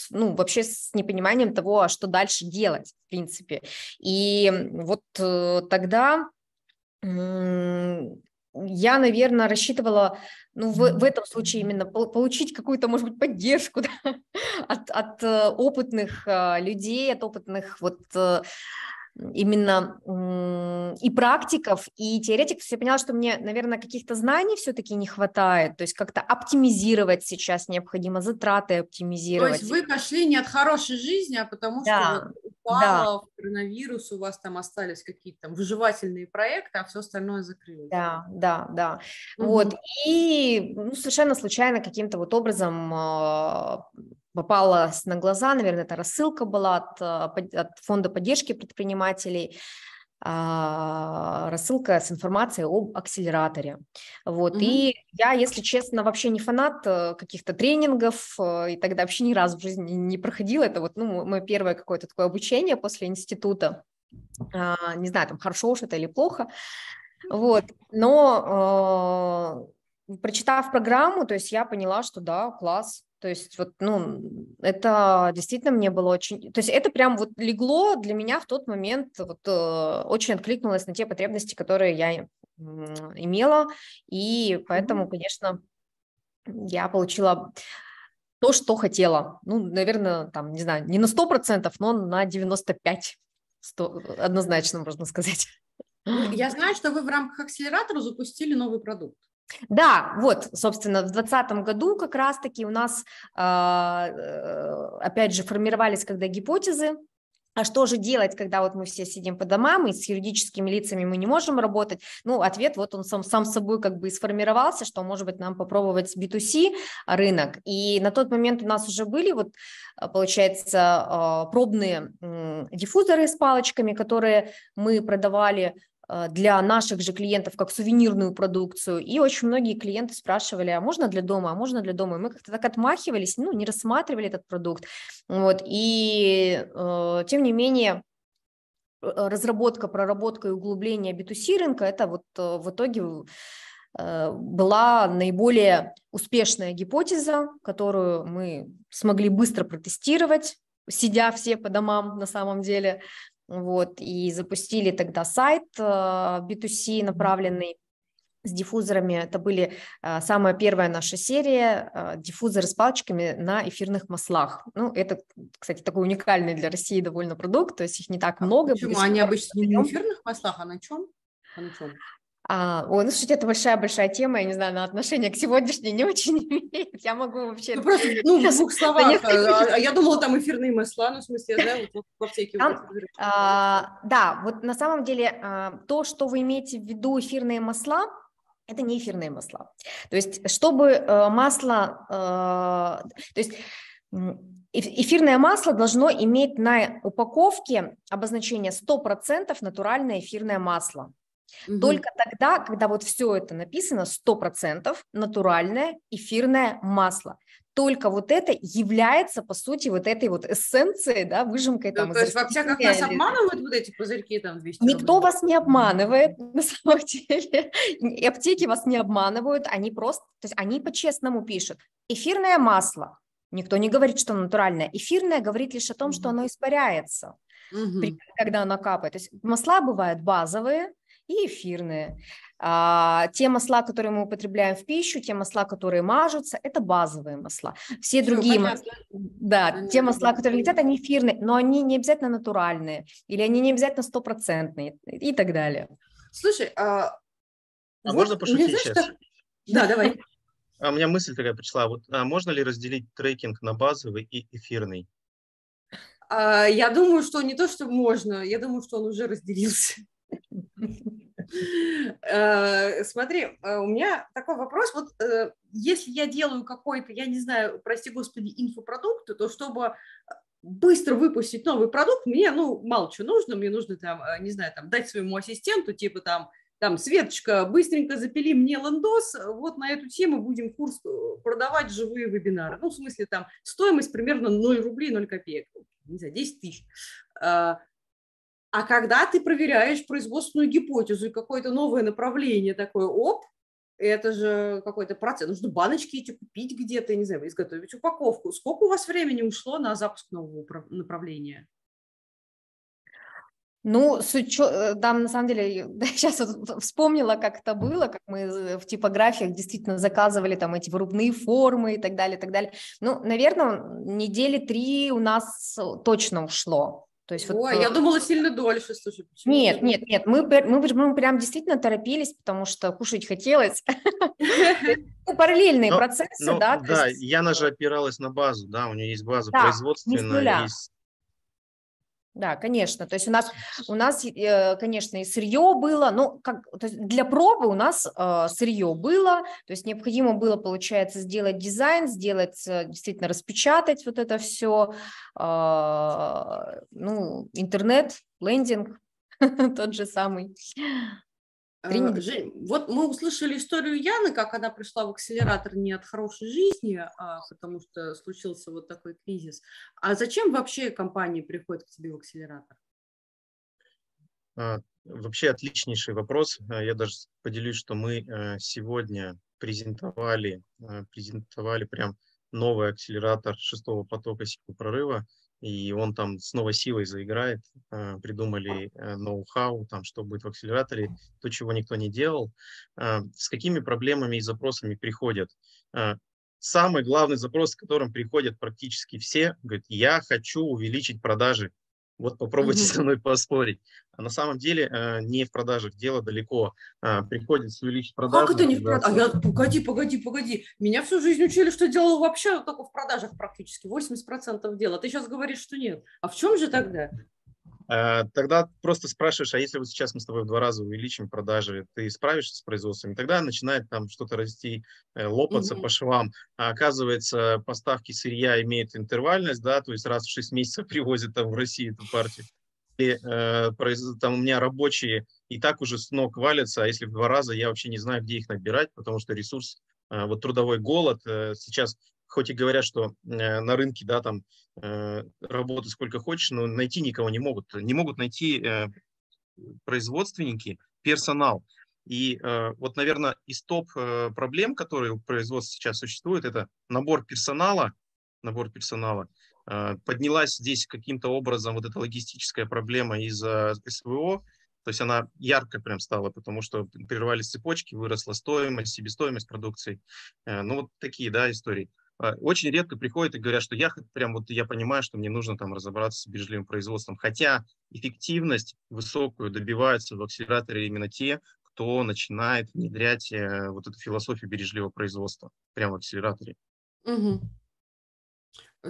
[SPEAKER 3] ну, вообще с непониманием того, а что дальше делать, в принципе. И вот тогда я, наверное, рассчитывала, ну, в, в этом случае именно получить какую-то, может быть, поддержку да, от, от э, опытных э, людей, от опытных вот э, именно и практиков, и теоретиков, я поняла, что мне, наверное, каких-то знаний все-таки не хватает, то есть как-то оптимизировать сейчас необходимо, затраты оптимизировать.
[SPEAKER 1] То есть вы пошли не от хорошей жизни, а потому да, что упало да. коронавирус, у вас там остались какие-то там выживательные проекты, а все остальное закрылось.
[SPEAKER 3] Да, да, да. Угу. Вот, и ну, совершенно случайно каким-то вот образом а, попалась на глаза, наверное, это рассылка была от, э, от фонда поддержки предпринимателей, а, рассылка с информацией об акселераторе. Вот. Mm-hmm. И я, если честно, вообще не фанат э, каких-то тренингов, э, и тогда вообще ни разу в жизни не проходила. Это вот ну, мое первое какое-то такое обучение после института. А, не знаю, там хорошо уж это или плохо. Вот. Но прочитав программу, то есть я поняла, что да, класс, то есть вот, ну, это действительно мне было очень... То есть это прям вот легло для меня в тот момент, вот э, очень откликнулось на те потребности, которые я имела, и поэтому, конечно, я получила то, что хотела. Ну, наверное, там, не знаю, не на 100%, но на 95%, 100, однозначно можно сказать.
[SPEAKER 1] Я знаю, что вы в рамках акселератора запустили новый продукт.
[SPEAKER 3] Да, вот, собственно, в 2020 году как раз-таки у нас, а, э, опять же, формировались когда гипотезы, а что же делать, когда вот мы все сидим по домам, и с юридическими лицами мы не можем работать? Ну, ответ вот он сам, сам собой как бы и сформировался, что, может быть, нам попробовать B2C рынок. И на тот момент у нас уже были вот, получается, а, пробные диффузоры с палочками, которые мы продавали для наших же клиентов как сувенирную продукцию. И очень многие клиенты спрашивали, а можно для дома, а можно для дома? И мы как-то так отмахивались, ну, не рассматривали этот продукт. Вот. И э, тем не менее, э, разработка, проработка и углубление B2C рынка, это вот э, в итоге была наиболее успешная гипотеза, которую мы смогли быстро протестировать, сидя все по домам на самом деле, вот, и запустили тогда сайт B2C э, направленный, с диффузорами. Это были а, самая первая наша серия а, диффузоры с палочками на эфирных маслах. Ну, это, кстати, такой уникальный для России довольно продукт, то есть их не так а много.
[SPEAKER 1] Почему? Они обычно не на эфирных маслах, а на чем? А на чем?
[SPEAKER 3] А, ой, ну, слушайте, это большая-большая тема, я не знаю, на отношение к сегодняшней не очень имеет. Я могу вообще...
[SPEAKER 1] Ну, просто, ну, в двух словах. А, а я думала, там эфирные масла, ну, в смысле, я знаю, вот в аптеке. Там,
[SPEAKER 3] а, да, вот на самом деле а, то, что вы имеете в виду эфирные масла, это не эфирные масла. То есть, чтобы э, масло, э, то есть эфирное масло должно иметь на упаковке обозначение 100% натуральное эфирное масло. Угу. Только тогда, когда вот все это написано 100% натуральное эфирное масло. Только вот это является, по сути, вот этой вот эссенцией, да, выжимкой.
[SPEAKER 1] там, то есть в аптеках нас обманывают вот эти пузырьки там 200
[SPEAKER 3] Никто рублей. вас не обманывает, на самом деле. И аптеки вас не обманывают, они просто, то есть они по-честному пишут. Эфирное масло. Никто не говорит, что натуральное. Эфирное говорит лишь о том, что оно испаряется, угу. когда оно капает. То есть масла бывают базовые, и эфирные. А, те масла, которые мы употребляем в пищу, те масла, которые мажутся, это базовые масла. Все, Все другие масла, да, они те масла, которые летят, они эфирные, но они не обязательно натуральные, или они не обязательно стопроцентные и так далее.
[SPEAKER 1] Слушай, а,
[SPEAKER 2] а можно пошутить сейчас? Что...
[SPEAKER 1] Да, давай.
[SPEAKER 2] А у меня мысль такая пришла. Вот а можно ли разделить трекинг на базовый и эфирный?
[SPEAKER 1] А, я думаю, что не то, что можно, я думаю, что он уже разделился. Э, смотри, э, у меня такой вопрос. Вот э, если я делаю какой-то, я не знаю, прости господи, инфопродукт, то чтобы быстро выпустить новый продукт, мне, ну, мало чего нужно, мне нужно там, не знаю, там, дать своему ассистенту, типа там, там, Светочка, быстренько запили мне лендос, вот на эту тему будем курс продавать живые вебинары. Ну, в смысле, там, стоимость примерно 0 рублей, 0 копеек, не знаю, 10 тысяч. А когда ты проверяешь производственную гипотезу и какое-то новое направление такое, оп, это же какой-то процесс. Нужно баночки эти купить где-то, не знаю, изготовить упаковку. Сколько у вас времени ушло на запуск нового направления?
[SPEAKER 3] Ну, с учё... Э, там, на самом деле, сейчас вот вспомнила, как это было, как мы в типографиях действительно заказывали там эти вырубные формы и так далее, и так далее. Ну, наверное, недели три у нас точно ушло.
[SPEAKER 1] То есть, Ой, вот, я думала сильно дольше, слушай.
[SPEAKER 3] Нет, нет, нет, мы, мы, мы прям действительно торопились, потому что кушать хотелось. Параллельные процессы, да.
[SPEAKER 2] Да, Яна же опиралась на базу, да, у нее есть база производственная, есть
[SPEAKER 3] да, конечно. То есть у нас, у нас, э, конечно, и сырье было, ну, как, то есть для пробы у нас э, сырье было, то есть необходимо было, получается, сделать дизайн, сделать, э, действительно распечатать вот это все, э, ну, интернет, лендинг, тот же самый.
[SPEAKER 1] Э, Жень, вот мы услышали историю Яны, как она пришла в акселератор не от хорошей жизни, а потому что случился вот такой кризис. А зачем вообще компании приходят к тебе в акселератор?
[SPEAKER 2] А, вообще отличнейший вопрос. А, я даже поделюсь, что мы э, сегодня презентовали, э, презентовали прям новый акселератор шестого потока силы прорыва и он там с новой силой заиграет. Э, придумали э, ноу-хау, там, что будет в акселераторе, то, чего никто не делал. Э, с какими проблемами и запросами приходят? Самый главный запрос, с которым приходят практически все, говорит, я хочу увеличить продажи. Вот попробуйте mm-hmm. со мной поспорить. А на самом деле э, не в продажах дело далеко. Э, приходится увеличить продажи.
[SPEAKER 1] Как это не в продажах? А я, погоди, погоди, погоди. Меня всю жизнь учили, что делал вообще только в продажах практически. 80% дела. Ты сейчас говоришь, что нет. А в чем же тогда?
[SPEAKER 2] Э, тогда просто спрашиваешь, а если вот сейчас мы с тобой в два раза увеличим продажи, ты справишься с производством? И тогда начинает там что-то расти, э, лопаться угу. по швам. А оказывается, поставки сырья имеют интервальность, да, то есть раз в 6 месяцев привозят там в Россию эту партию. И, э, там у меня рабочие и так уже с ног валятся, а если в два раза, я вообще не знаю, где их набирать, потому что ресурс, э, вот трудовой голод, сейчас хоть и говорят, что э, на рынке, да, там э, работы сколько хочешь, но найти никого не могут. Не могут найти э, производственники персонал. И вот, наверное, из топ проблем, которые у производства сейчас существуют, это набор персонала, набор персонала. Поднялась здесь каким-то образом вот эта логистическая проблема из-за СВО, То есть она ярко прям стала, потому что прервались цепочки, выросла стоимость, себестоимость продукции. Ну, вот такие, да, истории. А, очень редко приходят и говорят, что я прям вот я понимаю, что мне нужно там разобраться с бережливым производством. Хотя эффективность высокую добиваются в акселераторе именно те, кто начинает внедрять э, вот эту философию бережливого производства прямо в акселераторе.
[SPEAKER 1] Угу.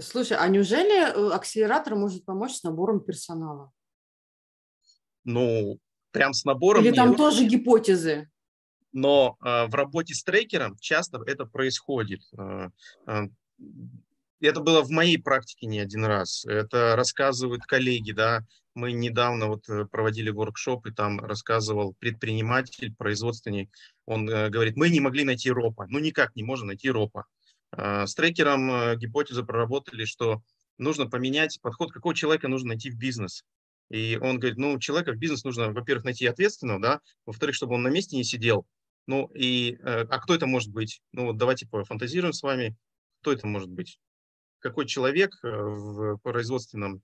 [SPEAKER 1] Слушай, а неужели э, акселератор может помочь с набором персонала?
[SPEAKER 2] ну, прям с набором.
[SPEAKER 1] Или там нет. тоже гипотезы?
[SPEAKER 2] Но э, в работе с трекером часто это происходит. Э, э, это было в моей практике не один раз. Это рассказывают коллеги, да. Мы недавно вот э, проводили воркшоп, и там рассказывал предприниматель, производственник. Он э, говорит, мы не могли найти ропа. Ну, никак не можем найти ропа. Э, с трекером э, гипотезу проработали, что нужно поменять подход, какого человека нужно найти в бизнес. И он говорит, ну, человека в бизнес нужно, во-первых, найти ответственного, да, во-вторых, чтобы он на месте не сидел. Ну, и, э, а кто это может быть? Ну, вот давайте пофантазируем с вами, кто это может быть? Какой человек э, в производственном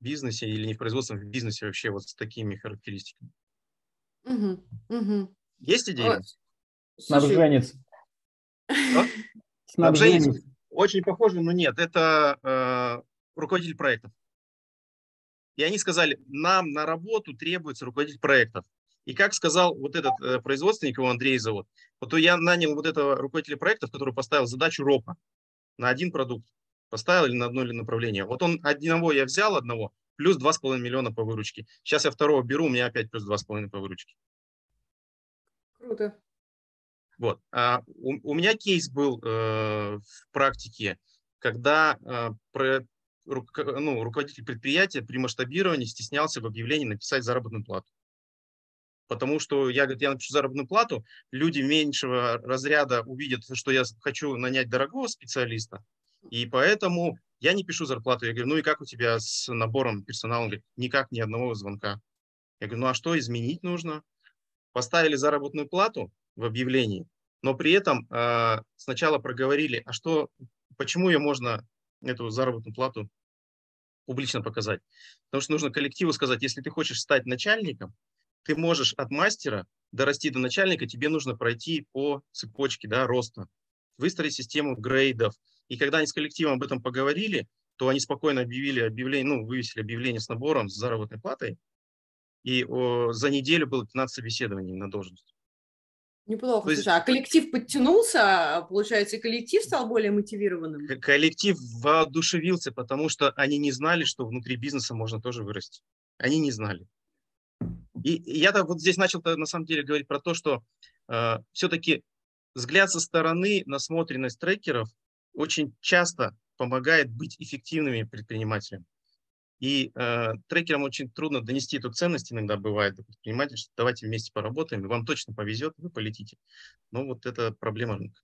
[SPEAKER 2] бизнесе или не в производственном бизнесе вообще вот с такими характеристиками?
[SPEAKER 1] Угу, угу.
[SPEAKER 2] Есть идея?
[SPEAKER 4] Снабженец.
[SPEAKER 2] Снабженец. Очень похоже, но нет. Это э, руководитель проектов. И они сказали, нам на работу требуется руководитель проектов. И как сказал вот этот э, производственник, его Андрей зовут, вот я нанял вот этого руководителя проектов, который поставил задачу ропа на один продукт. Поставил или на одно или направление. Вот он одного я взял, одного, плюс 2,5 миллиона по выручке. Сейчас я второго беру, у меня опять плюс 2,5 по выручке.
[SPEAKER 1] Круто.
[SPEAKER 2] Вот. А у, у меня кейс был э, в практике, когда э, про, ну, руководитель предприятия при масштабировании стеснялся в объявлении написать заработную плату. Потому что я, говорит, я напишу заработную плату, люди меньшего разряда увидят, что я хочу нанять дорогого специалиста, и поэтому я не пишу зарплату. Я говорю, ну и как у тебя с набором персонала? Он говорит, никак, ни одного звонка. Я говорю, ну а что изменить нужно? Поставили заработную плату в объявлении, но при этом э, сначала проговорили, а что, почему ее можно, эту заработную плату, публично показать. Потому что нужно коллективу сказать, если ты хочешь стать начальником, ты можешь от мастера дорасти до начальника, тебе нужно пройти по цепочке да, роста, выстроить систему грейдов. И когда они с коллективом об этом поговорили, то они спокойно объявили объявление, ну, вывесили объявление с набором, с заработной платой, и о, за неделю было 15 собеседований на должность.
[SPEAKER 1] Неплохо. есть... Слушай, а коллектив подтянулся, получается, и коллектив стал более мотивированным?
[SPEAKER 2] Коллектив воодушевился, потому что они не знали, что внутри бизнеса можно тоже вырасти. Они не знали. И я вот здесь начал на самом деле говорить про то, что э, все-таки взгляд со стороны, насмотренность трекеров очень часто помогает быть эффективными предпринимателями. И э, трекерам очень трудно донести эту ценность иногда бывает до предпринимателя, что давайте вместе поработаем, вам точно повезет, вы полетите. Но вот это проблема рынка.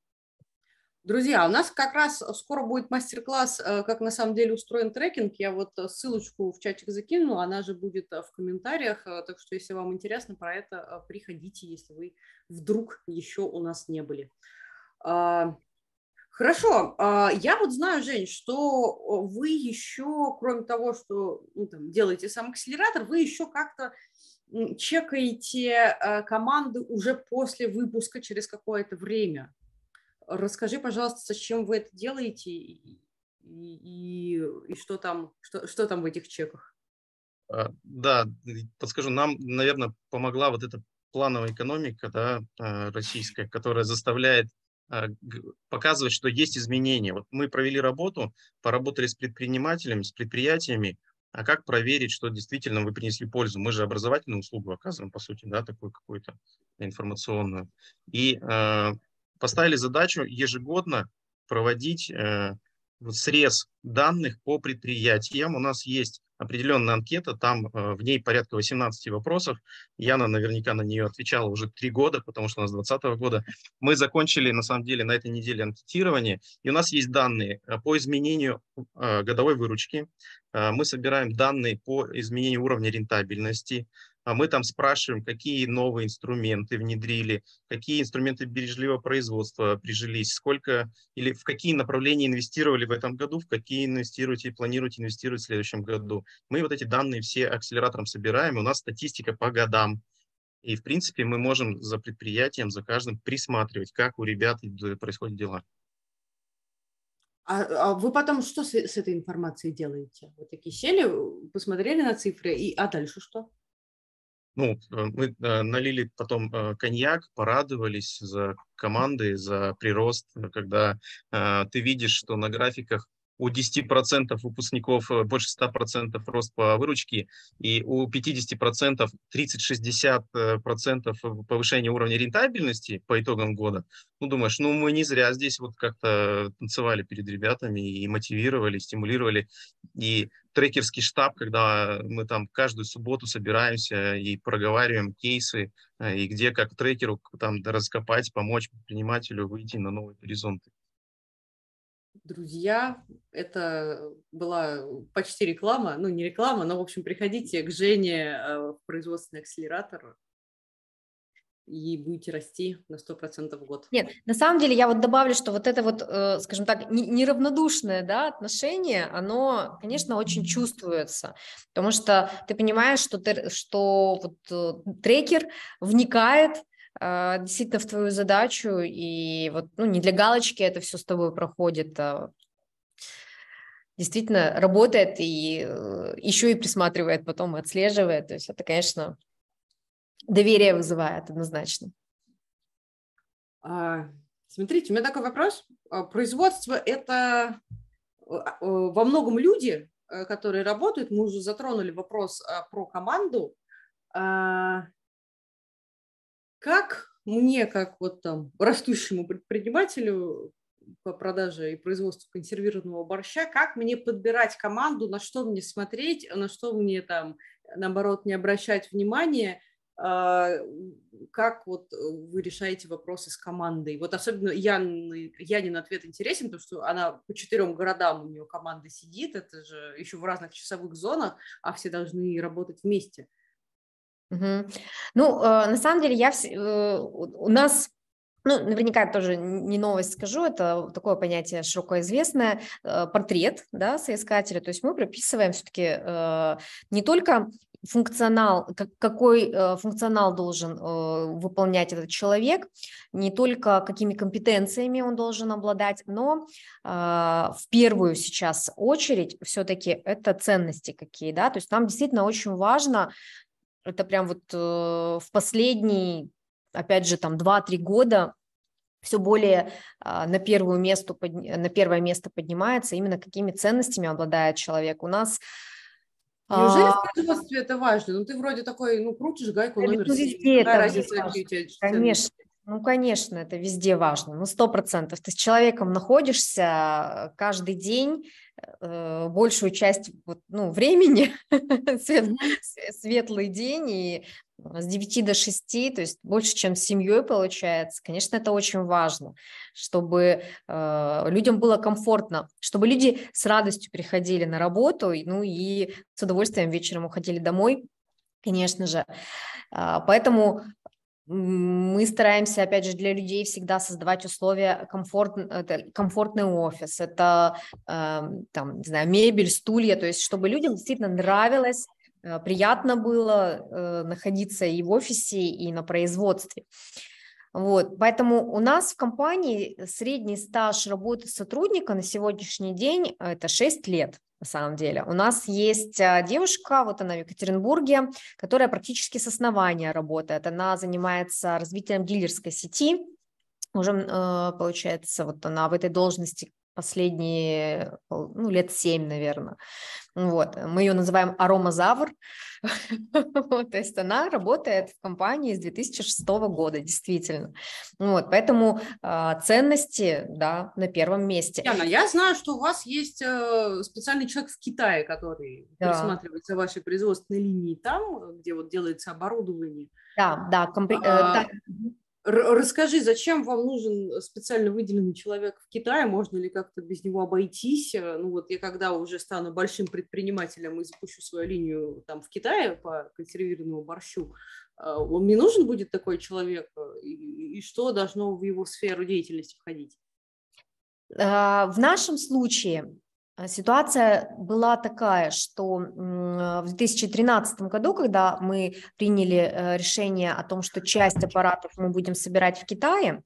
[SPEAKER 1] Друзья, у нас как раз скоро будет мастер-класс, э, как на самом деле устроен трекинг. Я вот ссылочку в чатик закинула, она же будет э, в комментариях. Э, так что, если вам интересно про это, приходите, если вы вдруг еще у нас не были. А, Хорошо, а, я вот знаю, Жень, что вы еще, кроме того, что ну, там, делаете сам акселератор, вы еще как-то чекаете команды уже после выпуска через какое-то время. Расскажи, пожалуйста, с чем вы это делаете и, и, и что, там, что, что там в этих чеках?
[SPEAKER 2] А, да, подскажу, нам, наверное, помогла вот эта плановая экономика да, российская, которая заставляет а, показывать, что есть изменения. Вот мы провели работу, поработали с предпринимателями, с предприятиями, а как проверить, что действительно вы принесли пользу? Мы же образовательную услугу оказываем, по сути, да, такую какую-то информационную. И поставили задачу ежегодно проводить э, срез данных по предприятиям. У нас есть определенная анкета, там э, в ней порядка 18 вопросов. Яна наверняка на нее отвечала уже три года, потому что у нас 2020 года. Мы закончили, на самом деле, на этой неделе анкетирование, и у нас есть данные э, по изменению э, годовой выручки, мы собираем данные по изменению уровня рентабельности, а мы там спрашиваем, какие новые инструменты внедрили, какие инструменты бережливого производства прижились, сколько или в какие направления инвестировали в этом году, в какие инвестируете и планируете инвестировать в следующем году. Мы вот эти данные все акселератором собираем, у нас статистика по годам. И, в принципе, мы можем за предприятием, за каждым присматривать, как у ребят происходят дела.
[SPEAKER 1] А, а вы потом что с, с этой информацией делаете? Вот такие сели, посмотрели на цифры, и, а дальше что?
[SPEAKER 2] Ну, э, мы э, налили потом э, коньяк, порадовались за команды, за прирост, когда ты видишь, что на графиках у 10% выпускников больше 100% рост по выручке, и у 50% 30-60% э, повышение уровня рентабельности по итогам года, ну, думаешь, ну, мы не зря здесь вот как-то танцевали перед ребятами и мотивировали, стимулировали. И трекерский штаб, когда мы там каждую субботу собираемся и проговариваем кейсы, э, и где как трекеру там раскопать, помочь предпринимателю выйти на новые горизонты.
[SPEAKER 1] Друзья, это была почти реклама, ну не реклама, но в общем приходите к Жене э, в производственный акселератор и будете расти на 100% в год.
[SPEAKER 3] Нет, на самом деле я вот добавлю, что вот это вот, э, скажем так, неравнодушное да, отношение, оно, конечно, очень чувствуется, потому что ты понимаешь, что, ты, что вот э, трекер вникает а, действительно в твою задачу, и вот, ну, не для галочки это все с тобой проходит, а действительно работает и э, еще и присматривает потом, отслеживает, то есть это, конечно, доверие вызывает однозначно.
[SPEAKER 1] А, смотрите, у меня такой вопрос. А, производство – это во многом люди, э, которые работают, мы уже затронули вопрос про команду, как мне, как вот там растущему предпринимателю по продаже и производству консервированного борща, как мне подбирать команду, на что мне смотреть, на что мне там, наоборот, не обращать внимания, а, как вот вы решаете вопросы с командой? Вот особенно Ян, Янин ответ интересен, потому что она по четырем городам у нее команда сидит, это же еще в разных часовых зонах, а все должны работать вместе.
[SPEAKER 3] Угу. Ну, э, на самом деле, я э, у нас ну, наверняка тоже не новость скажу, это такое понятие широко известное, э, портрет, да, соискателя, то есть мы прописываем все-таки э, не только функционал, как, какой э, функционал должен э, выполнять этот человек, не только какими компетенциями он должен обладать, но э, в первую сейчас очередь все-таки это ценности какие, да, то есть нам действительно очень важно это прям вот э, в последний, опять же, там 2-3 года все более э, на, первую место, на первое место поднимается, именно какими ценностями обладает человек. У нас
[SPEAKER 1] Неужели в производстве это важно? Ну, ты вроде такой, ну, крутишь гайку номер
[SPEAKER 3] ну, 7. Везде это разница, Конечно, ну, конечно, это везде важно, ну, сто процентов. Ты с человеком находишься каждый день, э, большую часть вот, ну, времени, свет, светлый день, и с 9 до 6, то есть больше, чем с семьей получается. Конечно, это очень важно, чтобы э, людям было комфортно, чтобы люди с радостью приходили на работу, ну и с удовольствием вечером уходили домой, конечно же. Э, поэтому мы стараемся, опять же, для людей всегда создавать условия, комфорт, это комфортный офис, это, э, там, не знаю, мебель, стулья, то есть чтобы людям действительно нравилось, э, приятно было э, находиться и в офисе, и на производстве. Вот, поэтому у нас в компании средний стаж работы сотрудника на сегодняшний день это 6 лет на самом деле. У нас есть а, девушка, вот она в Екатеринбурге, которая практически с основания работает. Она занимается развитием дилерской сети, уже, э, получается, вот она в этой должности последние ну, лет семь, наверное. Вот. Мы ее называем аромазавр. то есть она работает в компании с 2006 года, действительно. Вот. Поэтому э, ценности, да, на первом месте.
[SPEAKER 1] Яна, я знаю, что у вас есть э, специальный человек в Китае, который да. присматривает за вашей производственной линией там, где вот делается оборудование.
[SPEAKER 3] Да, да, компри... а, э, да
[SPEAKER 1] Расскажи, зачем вам нужен специально выделенный человек в Китае? Можно ли как-то без него обойтись? Ну вот я когда уже стану большим предпринимателем и запущу свою линию там в Китае по консервированному борщу, а, он мне нужен будет такой человек? И, и что должно в его сферу деятельности входить?
[SPEAKER 3] В нашем случае ситуация была такая, что в 2013 году, когда мы приняли э, решение о том, что часть аппаратов мы будем собирать в Китае,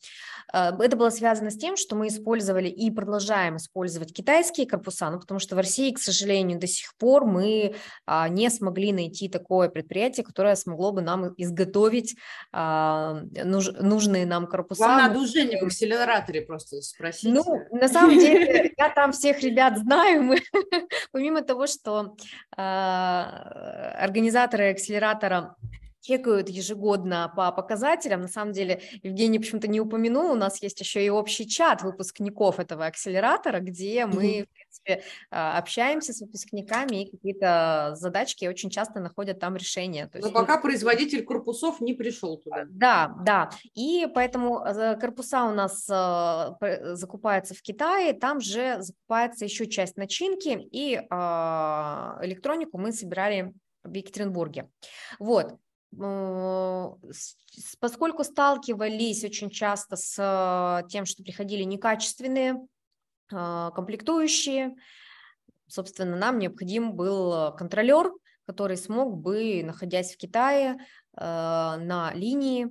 [SPEAKER 3] э, это было связано с тем, что мы использовали и продолжаем использовать китайские корпуса, ну, потому что в России, к сожалению, до сих пор мы а, не смогли найти такое предприятие, которое смогло бы нам изготовить а, нужные нам корпуса. Вам
[SPEAKER 1] надо у Жени в акселераторе просто спросить.
[SPEAKER 3] Ну, на самом деле, я там всех ребят знаю, знаю, мы, помимо того, что э, организаторы акселератора чекают ежегодно по показателям. На самом деле, Евгений почему-то не упомянул, у нас есть еще и общий чат выпускников этого акселератора, где мы, в принципе, а, общаемся с выпускниками, и какие-то задачки очень часто находят там решения.
[SPEAKER 1] То есть, Но пока мы... производитель корпусов не пришел туда.
[SPEAKER 3] Да, да. И поэтому э, корпуса у нас э, закупаются в Китае, там же закупается еще часть начинки, и а, электронику мы собирали в Екатеринбурге. Вот. Поскольку сталкивались очень часто с тем, что приходили некачественные а, комплектующие, собственно, нам необходим был контролер, который смог бы, находясь в Китае, э, на линии,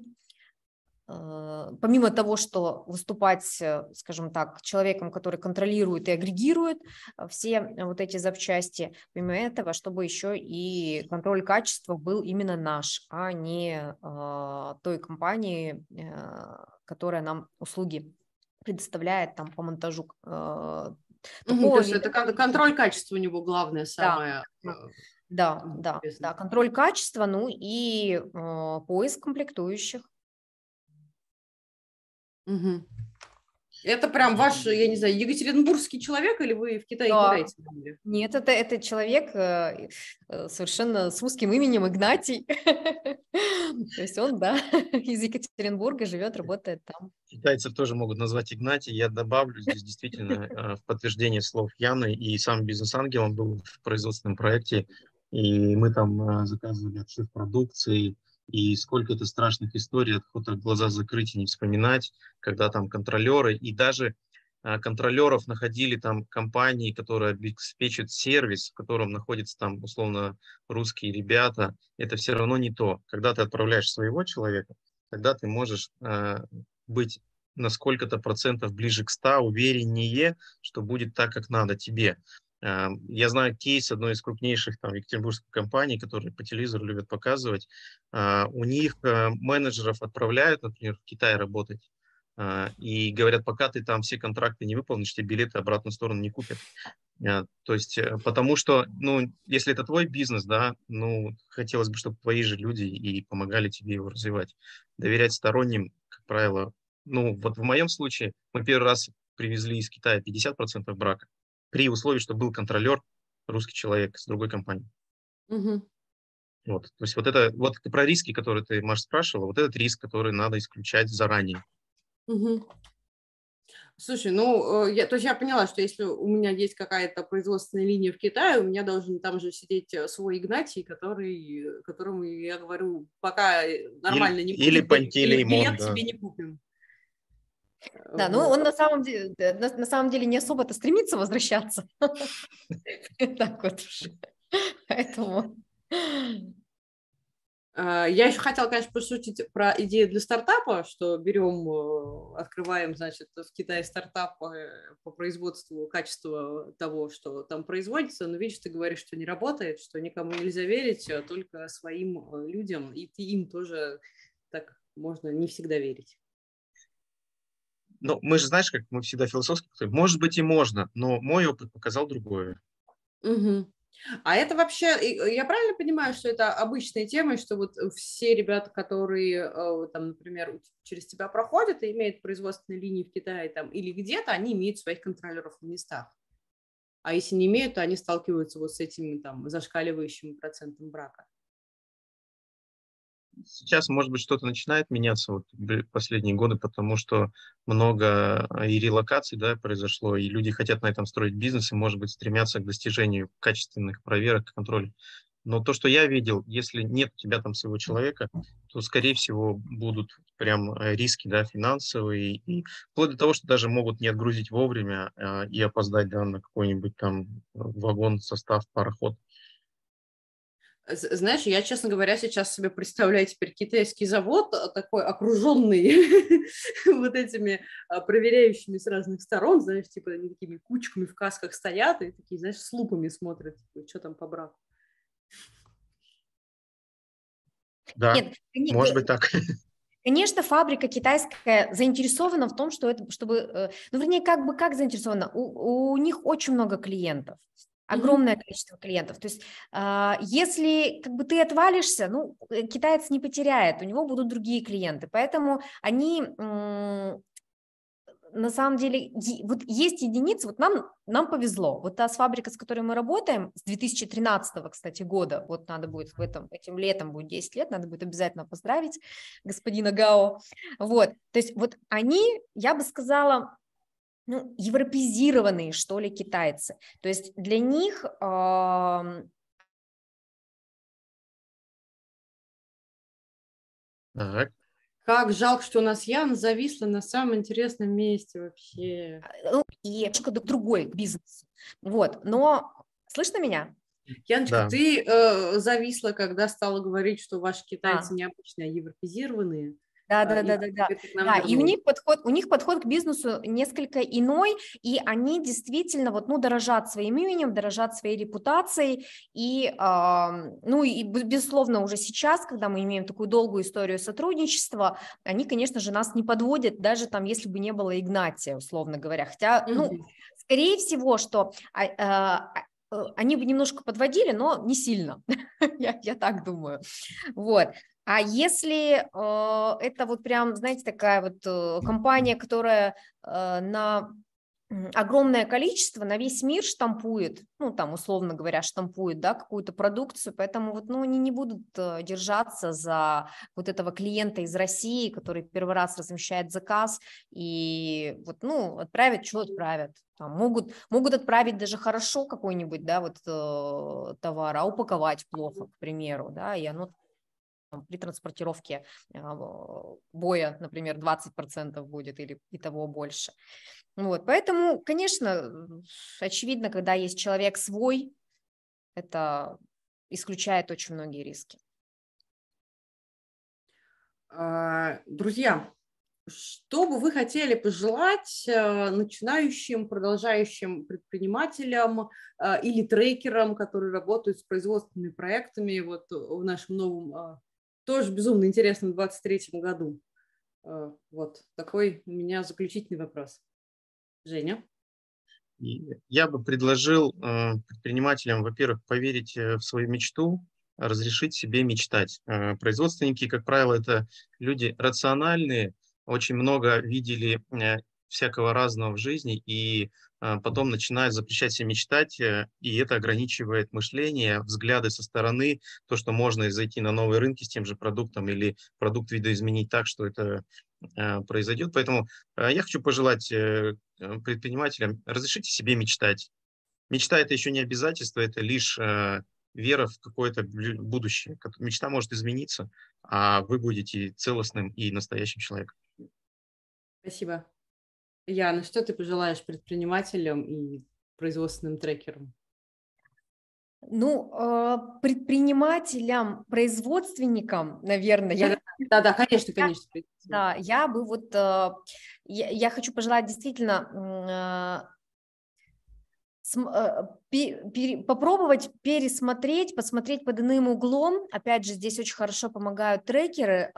[SPEAKER 3] помимо того, что выступать, э, скажем так, человеком, который контролирует и агрегирует э, все вот эти запчасти, помимо этого, чтобы еще и контроль качества был именно наш, а не той компании, которая нам услуги предоставляет там по монтажу.
[SPEAKER 1] Угу, то есть это контроль качества у него главное самое.
[SPEAKER 3] Да. Да, да, да, контроль качества, ну и э, поиск комплектующих.
[SPEAKER 1] Угу. Это прям ваш, я не знаю, екатеринбургский человек или вы в Китае да. китайцы?
[SPEAKER 3] Нет, это, это человек э, э, совершенно с русским именем Игнатий. То есть он, да, из Екатеринбурга живет, работает там.
[SPEAKER 2] Китайцев тоже могут назвать Игнатий. Я добавлю здесь действительно э, в подтверждение слов Яны и сам бизнес-ангелом был в производственном проекте, и мы там заказывали обшив продукции, и сколько это страшных историй, охота глаза закрыть и не вспоминать, когда там контролеры, и даже а, контролеров находили там компании, которые обеспечат сервис, в котором находятся там условно русские ребята, это все равно не то. Когда ты отправляешь своего человека, тогда ты можешь э, быть на сколько-то процентов ближе к 100, увереннее, что будет так, как надо тебе. Эм, я знаю кейс одной из крупнейших там екатеринбургских компаний, которые по телевизору любят показывать. Э, у них э, менеджеров отправляют, например, в Китай работать, э, и говорят, пока ты там все контракты не выполнишь, тебе билеты обратную сторону не купят. То есть, потому что, ну, если это твой бизнес, да, ну, хотелось бы, чтобы твои же люди и помогали тебе его развивать. Доверять сторонним, как правило, ну, вот в моем случае мы первый раз привезли из Китая 50% брака, при условии, что был контролер, русский человек с другой компании. Угу. Вот, то есть вот это, вот про риски, которые ты, Маш, спрашивала, вот этот риск, который надо исключать заранее.
[SPEAKER 1] Угу. Слушай, ну, э, я, то есть я поняла, что если у меня есть какая-то производственная линия в Китае, у меня должен там же сидеть э, свой Игнатий, который, которому я говорю, пока нормально
[SPEAKER 2] или,
[SPEAKER 1] не
[SPEAKER 2] Или Пантелеймон,
[SPEAKER 1] да. себе не купим.
[SPEAKER 3] Да, ну он на самом деле, на, на самом деле не особо-то стремится возвращаться. Так вот уж. Поэтому...
[SPEAKER 1] А, я еще хотела, конечно, пошутить про идею для стартапа, что берем, э, открываем, значит, в Китае стартап по производству качества того, что там производится, но видишь, ты говоришь, что не работает, что никому нельзя верить, а только своим э, людям, и ты им тоже так можно не всегда верить
[SPEAKER 2] ну, мы же, знаешь, как мы всегда философски, может быть и можно, но мой опыт показал другое.
[SPEAKER 1] Угу. А это вообще, я правильно понимаю, что это обычная тема, что вот все ребята, которые, э, там, например, через тебя проходят и имеют производственные линии в Китае там, или где-то, они имеют своих контролеров на местах. А если не имеют, то они сталкиваются вот с этим там зашкаливающим процентом брака.
[SPEAKER 2] Сейчас, может быть, что-то начинает меняться вот последние годы, потому что много и релокаций да, произошло, и люди хотят на этом строить бизнес, и, может быть, стремятся к достижению качественных проверок, контроля. Но то, что я видел, если нет у тебя там своего человека, то, скорее всего, будут прям э, риски да, финансовые, и вплоть до того, что даже могут не отгрузить вовремя а, и опоздать да, на какой-нибудь там вагон, состав, пароход.
[SPEAKER 1] Знаешь, я, честно говоря, сейчас себе представляю теперь китайский завод, а, такой окруженный вот этими а, проверяющими с разных сторон, знаешь, типа они такими кучками в касках стоят и такие, знаешь, с лупами смотрят, типа, что там по браку.
[SPEAKER 2] Да, Нет, может быть так.
[SPEAKER 3] Конечно, фабрика китайская заинтересована в том, что это, чтобы, э, ну, вернее, как бы как заинтересована, у, у них очень много клиентов, огромное mm-hmm. количество клиентов. То есть, э, если как бы ты отвалишься, ну, э, китаец не потеряет, у него будут другие клиенты, поэтому они на самом деле вот есть единицы, вот нам, нам повезло, вот та с фабрика, с которой мы работаем, с 2013, кстати, года, вот надо будет в этом, этим летом будет 10 лет, надо будет обязательно поздравить господина Гао, вот, то есть вот они, я бы сказала, ну, европезированные, что ли, китайцы, то есть для них э,
[SPEAKER 1] Так. Как жалко, что у нас Яна зависла на самом интересном месте вообще.
[SPEAKER 3] А, ну, и немножко другой бизнес. Вот, но слышно меня?
[SPEAKER 1] Яночка, да. ты э, зависла, когда стала говорить, что ваши китайцы а. необычные, а европезированные.
[SPEAKER 3] Да, да, да, да, да. Да, и у них подход, у них подход к бизнесу несколько иной, и они действительно вот, ну, дорожат своим именем, дорожат своей репутацией, и, э, ну, и безусловно уже сейчас, когда мы имеем такую долгую историю сотрудничества, они, конечно же, нас не подводят, даже там, если бы не было Игнатия, условно говоря, хотя, ну, скорее всего, что а, а, э, они бы немножко подводили, но не сильно, я, я так думаю, вот. А если э, это вот прям, знаете, такая вот э, компания, которая э, на огромное количество на весь мир штампует, ну, там, условно говоря, штампует, да, какую-то продукцию, поэтому вот, ну, они не будут э, держаться за вот этого клиента из России, который первый раз размещает заказ, и вот, ну, отправят, что отправят, там, могут, могут отправить даже хорошо какой-нибудь, да, вот э, товар, а упаковать плохо, к примеру, да, и оно при транспортировке а, боя, например, 20% будет или и того больше. Вот, поэтому, конечно, очевидно, когда есть человек свой, это исключает очень многие риски.
[SPEAKER 1] А, друзья, что бы вы хотели пожелать э, начинающим, продолжающим предпринимателям э, или трекерам, которые работают с производственными проектами вот в нашем новом а, тоже безумно интересно в 2023 году. Э, вот такой у меня заключительный вопрос. Женя?
[SPEAKER 2] Я бы предложил э, предпринимателям, во-первых, поверить э, в свою мечту, разрешить себе мечтать. Производственники, как правило, это люди рациональные, очень много видели всякого разного в жизни, и потом начинают запрещать себе мечтать, э, и это ограничивает мышление, взгляды со стороны, то, что можно зайти на новые рынки с тем же продуктом или продукт видоизменить так, что это а, произойдет. Поэтому а, я хочу пожелать э, предпринимателям, разрешите себе мечтать. Мечта – это еще не обязательство, это лишь вера в какое-то будущее. Мечта может измениться, а вы будете целостным и настоящим человеком.
[SPEAKER 1] Спасибо. Яна, что ты пожелаешь предпринимателям и производственным трекерам?
[SPEAKER 3] Ну, а, предпринимателям, производственникам, наверное, я...
[SPEAKER 1] Да, да, конечно, конечно.
[SPEAKER 3] Да, я бы вот, а, я, я хочу пожелать действительно а, попробовать пересмотреть, посмотреть под иным углом. Опять же, здесь очень хорошо помогают трекеры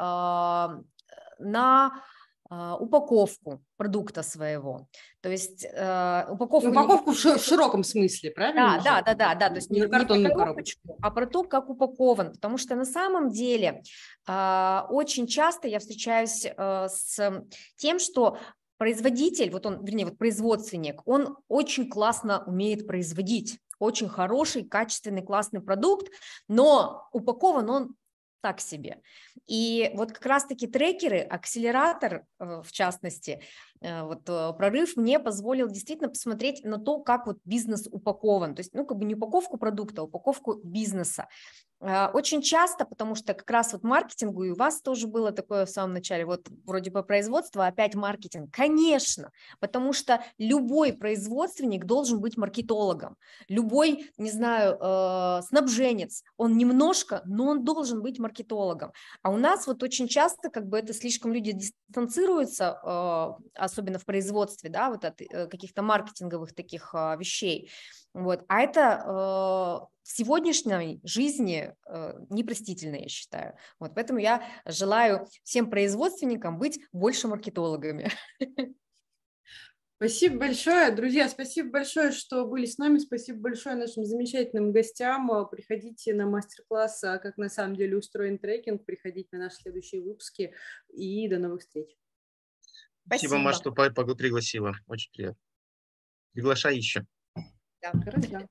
[SPEAKER 3] на упаковку продукта своего. То есть э, упаковку...
[SPEAKER 1] Упаковку в широком смысле, правильно?
[SPEAKER 3] Да, да, да, да, да. То есть не, не про коробочку, а про то, как упакован. Потому что на самом деле э, очень часто я встречаюсь э, с тем, что производитель, вот он, вернее, вот производственник, он очень классно умеет производить очень хороший, качественный, классный продукт, но упакован он так себе. И вот как раз-таки трекеры, акселератор, э, в частности, вот э, прорыв мне позволил действительно посмотреть на то, как вот бизнес упакован, то есть, ну, как бы не упаковку продукта, а упаковку бизнеса. А, очень часто, потому что как раз вот маркетингу, и у вас тоже было такое в самом начале, вот вроде бы производство, опять маркетинг. Конечно, потому что любой производственник должен быть маркетологом. Любой, не знаю, э, снабженец, он немножко, но он должен быть маркетологом. А у нас вот очень часто как бы это слишком люди дистанцируются, э, особенно в производстве, да, вот от э, каких-то маркетинговых таких э, вещей. Вот. А это э, в сегодняшней жизни э, непростительно, я считаю. Вот. Поэтому я желаю всем производственникам быть больше маркетологами.
[SPEAKER 1] Спасибо большое, друзья, спасибо большое, что были с нами, спасибо большое нашим замечательным гостям. Приходите на мастер-класс «Как на самом деле устроен трекинг», приходите на наши следующие выпуски и до новых встреч.
[SPEAKER 2] Спасибо, Маш, что пригласила, очень приятно. Приглашай еще.
[SPEAKER 3] Да, хорошо.